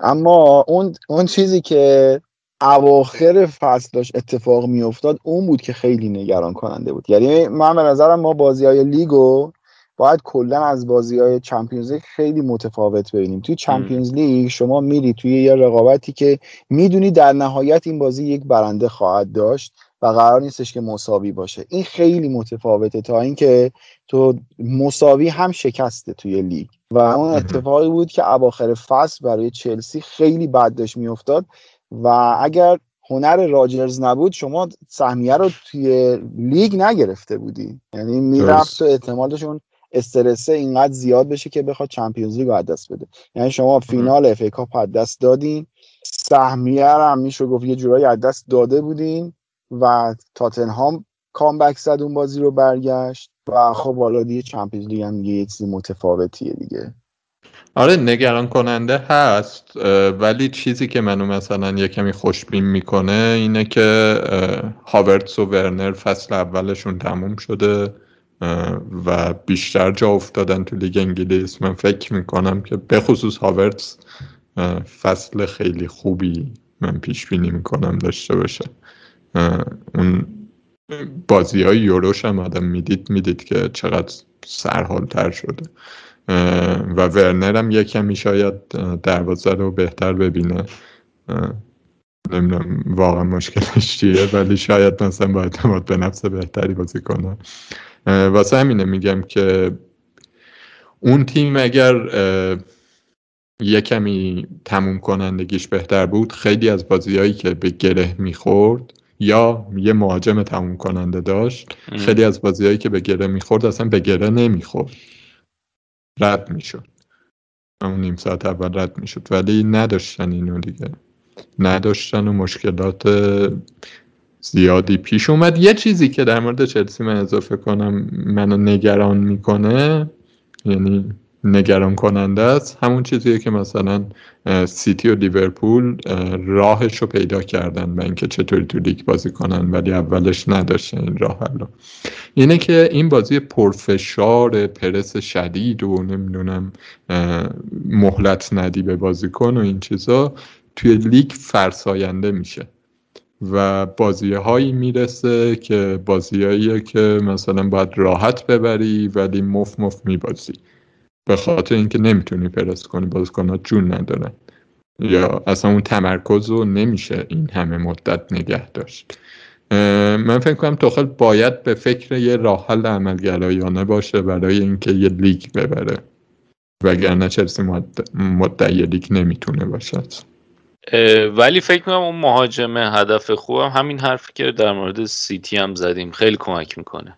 اما اون اون چیزی که اواخر فصل داشت اتفاق میافتاد اون بود که خیلی نگران کننده بود. یعنی من به نظرم ما بازی های لیگو باید کلا از بازی های Champions League خیلی متفاوت ببینیم. توی Champions League شما میری توی یه رقابتی که می‌دونی در نهایت این بازی یک برنده خواهد داشت و قرار نیستش که مساوی باشه. این خیلی متفاوته تا اینکه تو مساوی هم شکسته توی لیگ. و اون اتفاقی بود که اواخر فصل برای چلسی خیلی بد داشت میافتاد و اگر هنر راجرز نبود شما سهمیه رو توی لیگ نگرفته بودی. یعنی می‌رفت و احتمالشون استرسه اینقدر زیاد بشه که بخواد Champions League دست بده. یعنی شما فینال FA Cup دست دادین سهمیه رو هم میشه گفت یه جورایی از دست داده بودین و تاتنهام comeback زد اون بازی رو برگشت و خب حالا دیگه Champions League هم یه چیزی متفاوتیه دیگه. آره نگران کننده هست ولی چیزی که منو مثلا یه کمی خوشبین می‌کنه اینه که هاورتس و ورنر فصل اولشون تموم شده. و بیشتر جا افتادن تو لیگ انگلیس. من فکر می‌کنم که به خصوص هاورتس فصل خیلی خوبی من پیش بینی می‌کنم داشته باشه. اون بازی های یوروش هم آدم می‌دید می‌دید که چقدر سرحالتر شده. و ورنر هم یکمی شاید دروازه رو بهتر ببینه. نمی‌دونم واقعا مشکلش چیه ولی شاید مثلا با اعتماد به نفس بهتری بازی کنه. واسه همینه میگم که اون تیم اگر یه کمی تموم کنندگیش بهتر بود خیلی از بازیهایی که به گره می‌خورد یا یه مهاجم تموم کننده داشت خیلی از بازیهایی که به گره می‌خورد اصلا به گره نمی‌خورد. رد می‌شد. اون نیم ساعت اول رد می‌شد. ولی نداشتن اینو دیگه. نداشتن و مشکلات زیادی پیش اومد. یه چیزی که در مورد چلسی من اضافه کنم منو نگران می‌کنه یعنی نگران کننده است. همون چیزیه که مثلا سیتی و لیورپول راهش رو پیدا کردن به اینکه چطوری تو لیگ بازی کنن ولی اولش نداشتن این راه رو. اینه که این بازی پرفشار پرس شدید و نمی‌دونم مهلت ندی به بازیکن و این چیزا توی لیگ فرساینده میشه. و بازی هایی می‌رسه که بازیهاییه که مثلا باید راحت ببری ولی مف مف میبازی. به خاطر اینکه نمی‌تونی پرس کنی بازیکنات جون ندارن. یا اصلا اون تمرکز رو نمیشه این همه مدت نگه داشت. من فکر کنم توخل باید به فکر یه راه حل عملگرایانه باشه برای اینکه یه لیگ ببره. وگرنه چلسی مدعی لیگ نمی‌تونه باشد. ولی فکر می‌کنم اون مهاجمه هدف خوبم همین حرفی که در مورد سیتی هم زدیم. خیلی کمک می‌کنه.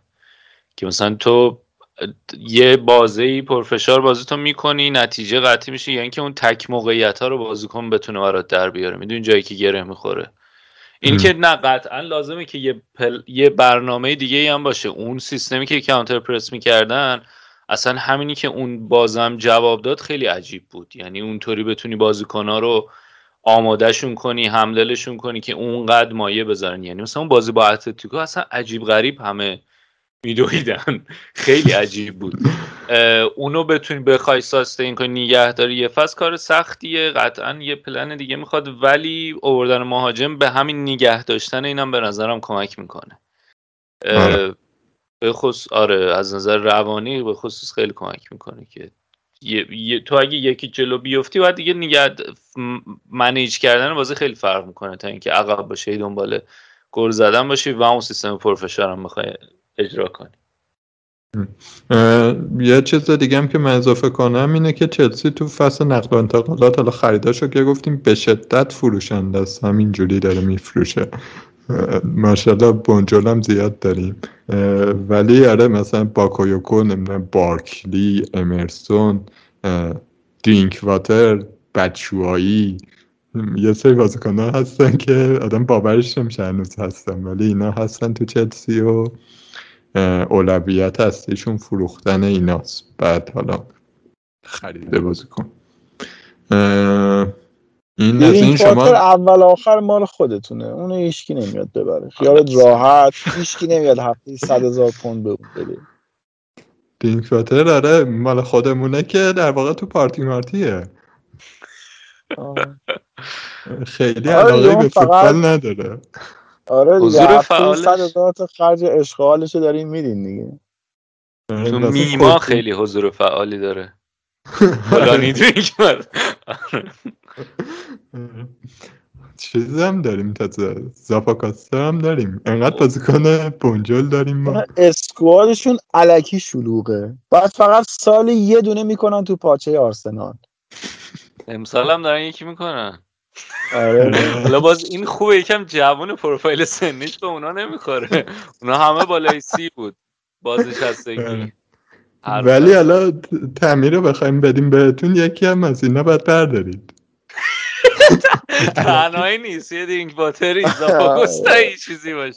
که مثلا تو یه بازی ای پرفشار بازی تو می‌کنی نتیجه قطعی میشه. یعنی که اون تک موقعیت ها رو بازیکن بتونه برات در بیاره. می‌دونی جایی که گره می‌خوره. این که نه قطعا لازمه که یه, پل... یه برنامه دیگه ای هم باشه. اون سیستمی که کانتر پرس می‌کردن اصلا همینی که اون بازم جواب داد خیلی عجیب بود. یعنی اونطوری بتونی بازیکنها رو آمادهشون کنی همدلشون کنی که اونقدر مایه بذارن. یعنی مثلا اون بازی با اتلتیکو اصلا عجیب غریب همه میدویدن. خیلی عجیب بود. اونو بتونی بخوای ساستین کنی نگهداری یه فصل کار سختیه قطعا یه پلن دیگه می‌خواد ولی اووردن مهاجم به همین نگه داشتن اینم به نظرم کمک می‌کنه. آره. به خصوص آره از نظر روانی به خصوص خیلی کمک می‌کنه که تو اگه یکی جلو بیفتی باید دیگه نگه منیج کردن بازی خیلی فرق می‌کنه تا اینکه عقب باشه دنبال گل زدن باشی و اون سیستم پرفشار هم بخوای اجرا کنی. یه چیز دیگه هم که من اضافه کنم اینه که چلسی تو فصل نقل و انتقالات حالا خریداشو که گفتیم به شدت فروشنده است. همینجوری داره میفروشه. ماشاءالله بونجول هم زیاد داریم. ولی آره مثلا باکویوکو نمی‌دونم بارکلی امرسون دینک واتر بچوایی یه سری بازیکن هستن که آدم باورش نمیشه هنوز هستن ولی اینا هستن تو چلسی و اولویت هستیشون فروختن ایناست. بعد حالا خریده بازیکن. این از این شما اول آخر مال خودتونه. اونو هیچکی نمیاد ببره. خیالت راحت. هیچکی نمیاد هفته 100 هزار پوند به اون بده. دین فاتر آره مال خودمونه که در واقع تو پارتی مارتیه. خیلی آره علاقه به فوتبال نداره. آره دیگه حضور فعالش 100 هزار تا خرج اشغالش داریم میدین دیگه. آره، تو میما خیلی حضور فعالی داره. فلانی چیزی هم داریم تا زاپاکاستا هم داریم. انقدر بازیکن بونجل داریم ما. اسکوادشون علکی شلوغه. بعد فقط سال یه دونه می‌کنن تو پاچه آرسنال. امسال هم دارن یکی می‌کنن. آره. حالا باز این خوبه یکم جوان پروفایل سنیش به اونا نمی‌خوره. اونا همه بالای سی بود. بازنشستگی. ولی حالا تعمیر رو بخوایم بدیم بهتون یکی هم از اینا باید بردارید تنهایی نیست یه دینگ باتری اضافه چیزی باش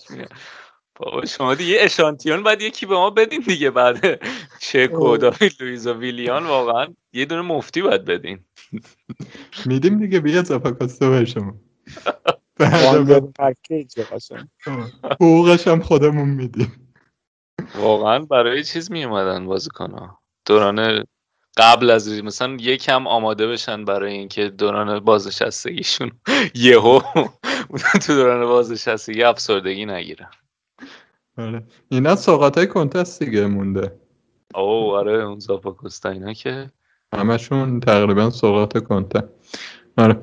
بابا شما دیگه اشانتیون باید یکی به ما بدین دیگه بعد. چک و داوید لویز و ویلیان واقعا یه دونه مفتی باید بدین. میدیم دیگه بیا اضافه به شما. حقوقش هم خودمون میدیم. واقعا برای چیز می اومدن بازیکن ها. دوران قبل از مثلا یکم آماده بشن برای اینکه دوران بازنشستگیشون. یهو تو دوران بازنشستگی افسردگی نگیرن. آره. اینا سوقات های کنتست دیگه مونده. او آره اون زاپاکوستا اینا که همشون تقریبا سوقات کنته. آره.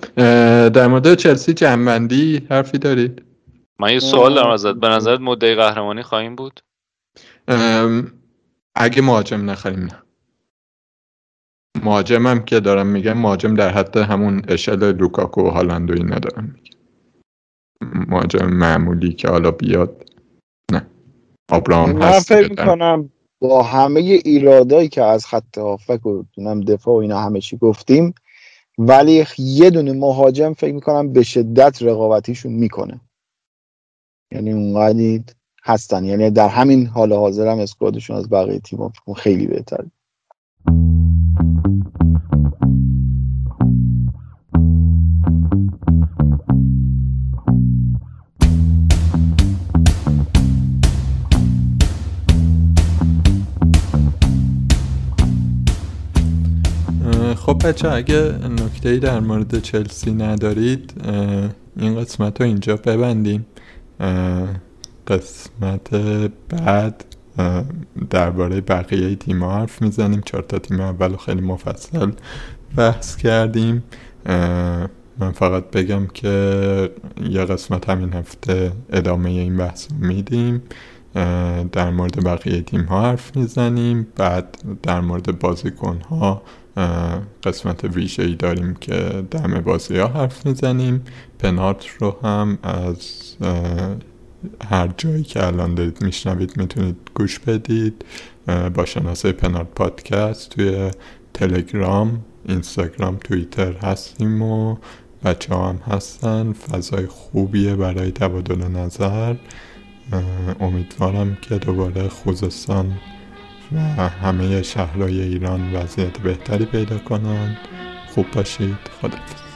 در مورد چلسی جنبندی حرفی دارید؟ من یه سوال دارم ازت. به نظرت مدعی قهرمانی خواهیم بود؟ اگه مهاجم نخریم نه. مهاجمم که دارم میگم مهاجم در حد همون اشل لوکاکو و هالند و این ندارم میگم. مهاجم معمولی که حالا بیاد نه. آبراهام من فکر می‌کنم با همه ایرادایی که از خط هافک و دفاع و اینا همه چی گفتیم ولی یه دونه مهاجم فکر می‌کنم به شدت رقابتیشون می‌کنه. یعنی اونقدی هستن. یعنی در همین حال حاضر هم اسکوادشون از بقیه تیم خیلی بهتره. خب بچه اگه نکته در مورد چلسی ندارید این قسمت رو اینجا ببندیم. قسمت بعد درباره بقیه تیم حرف می‌زنیم. چهار تا تیم اول خیلی مفصل بحث کردیم. من فقط بگم که یه قسمت همین هفته ادامه این بحث رو میدیم. در مورد بقیه تیم ها حرف می‌زنیم. بعد در مورد بازیکن ها قسمت ویژه ای داریم که دم بازی ها حرف می‌زنیم. پنارت رو هم از هر جایی که الان دارید میشنوید می‌تونید گوش بدید با شناسه پنارت پادکست توی تلگرام اینستاگرام توییتر هستیم و بچه هم هستن. فضای خوبیه برای تبادل نظر. امیدوارم که دوباره خوزستان و همه شهرهای ایران وضعیت بهتری پیدا کنند خوب باشید. خدافز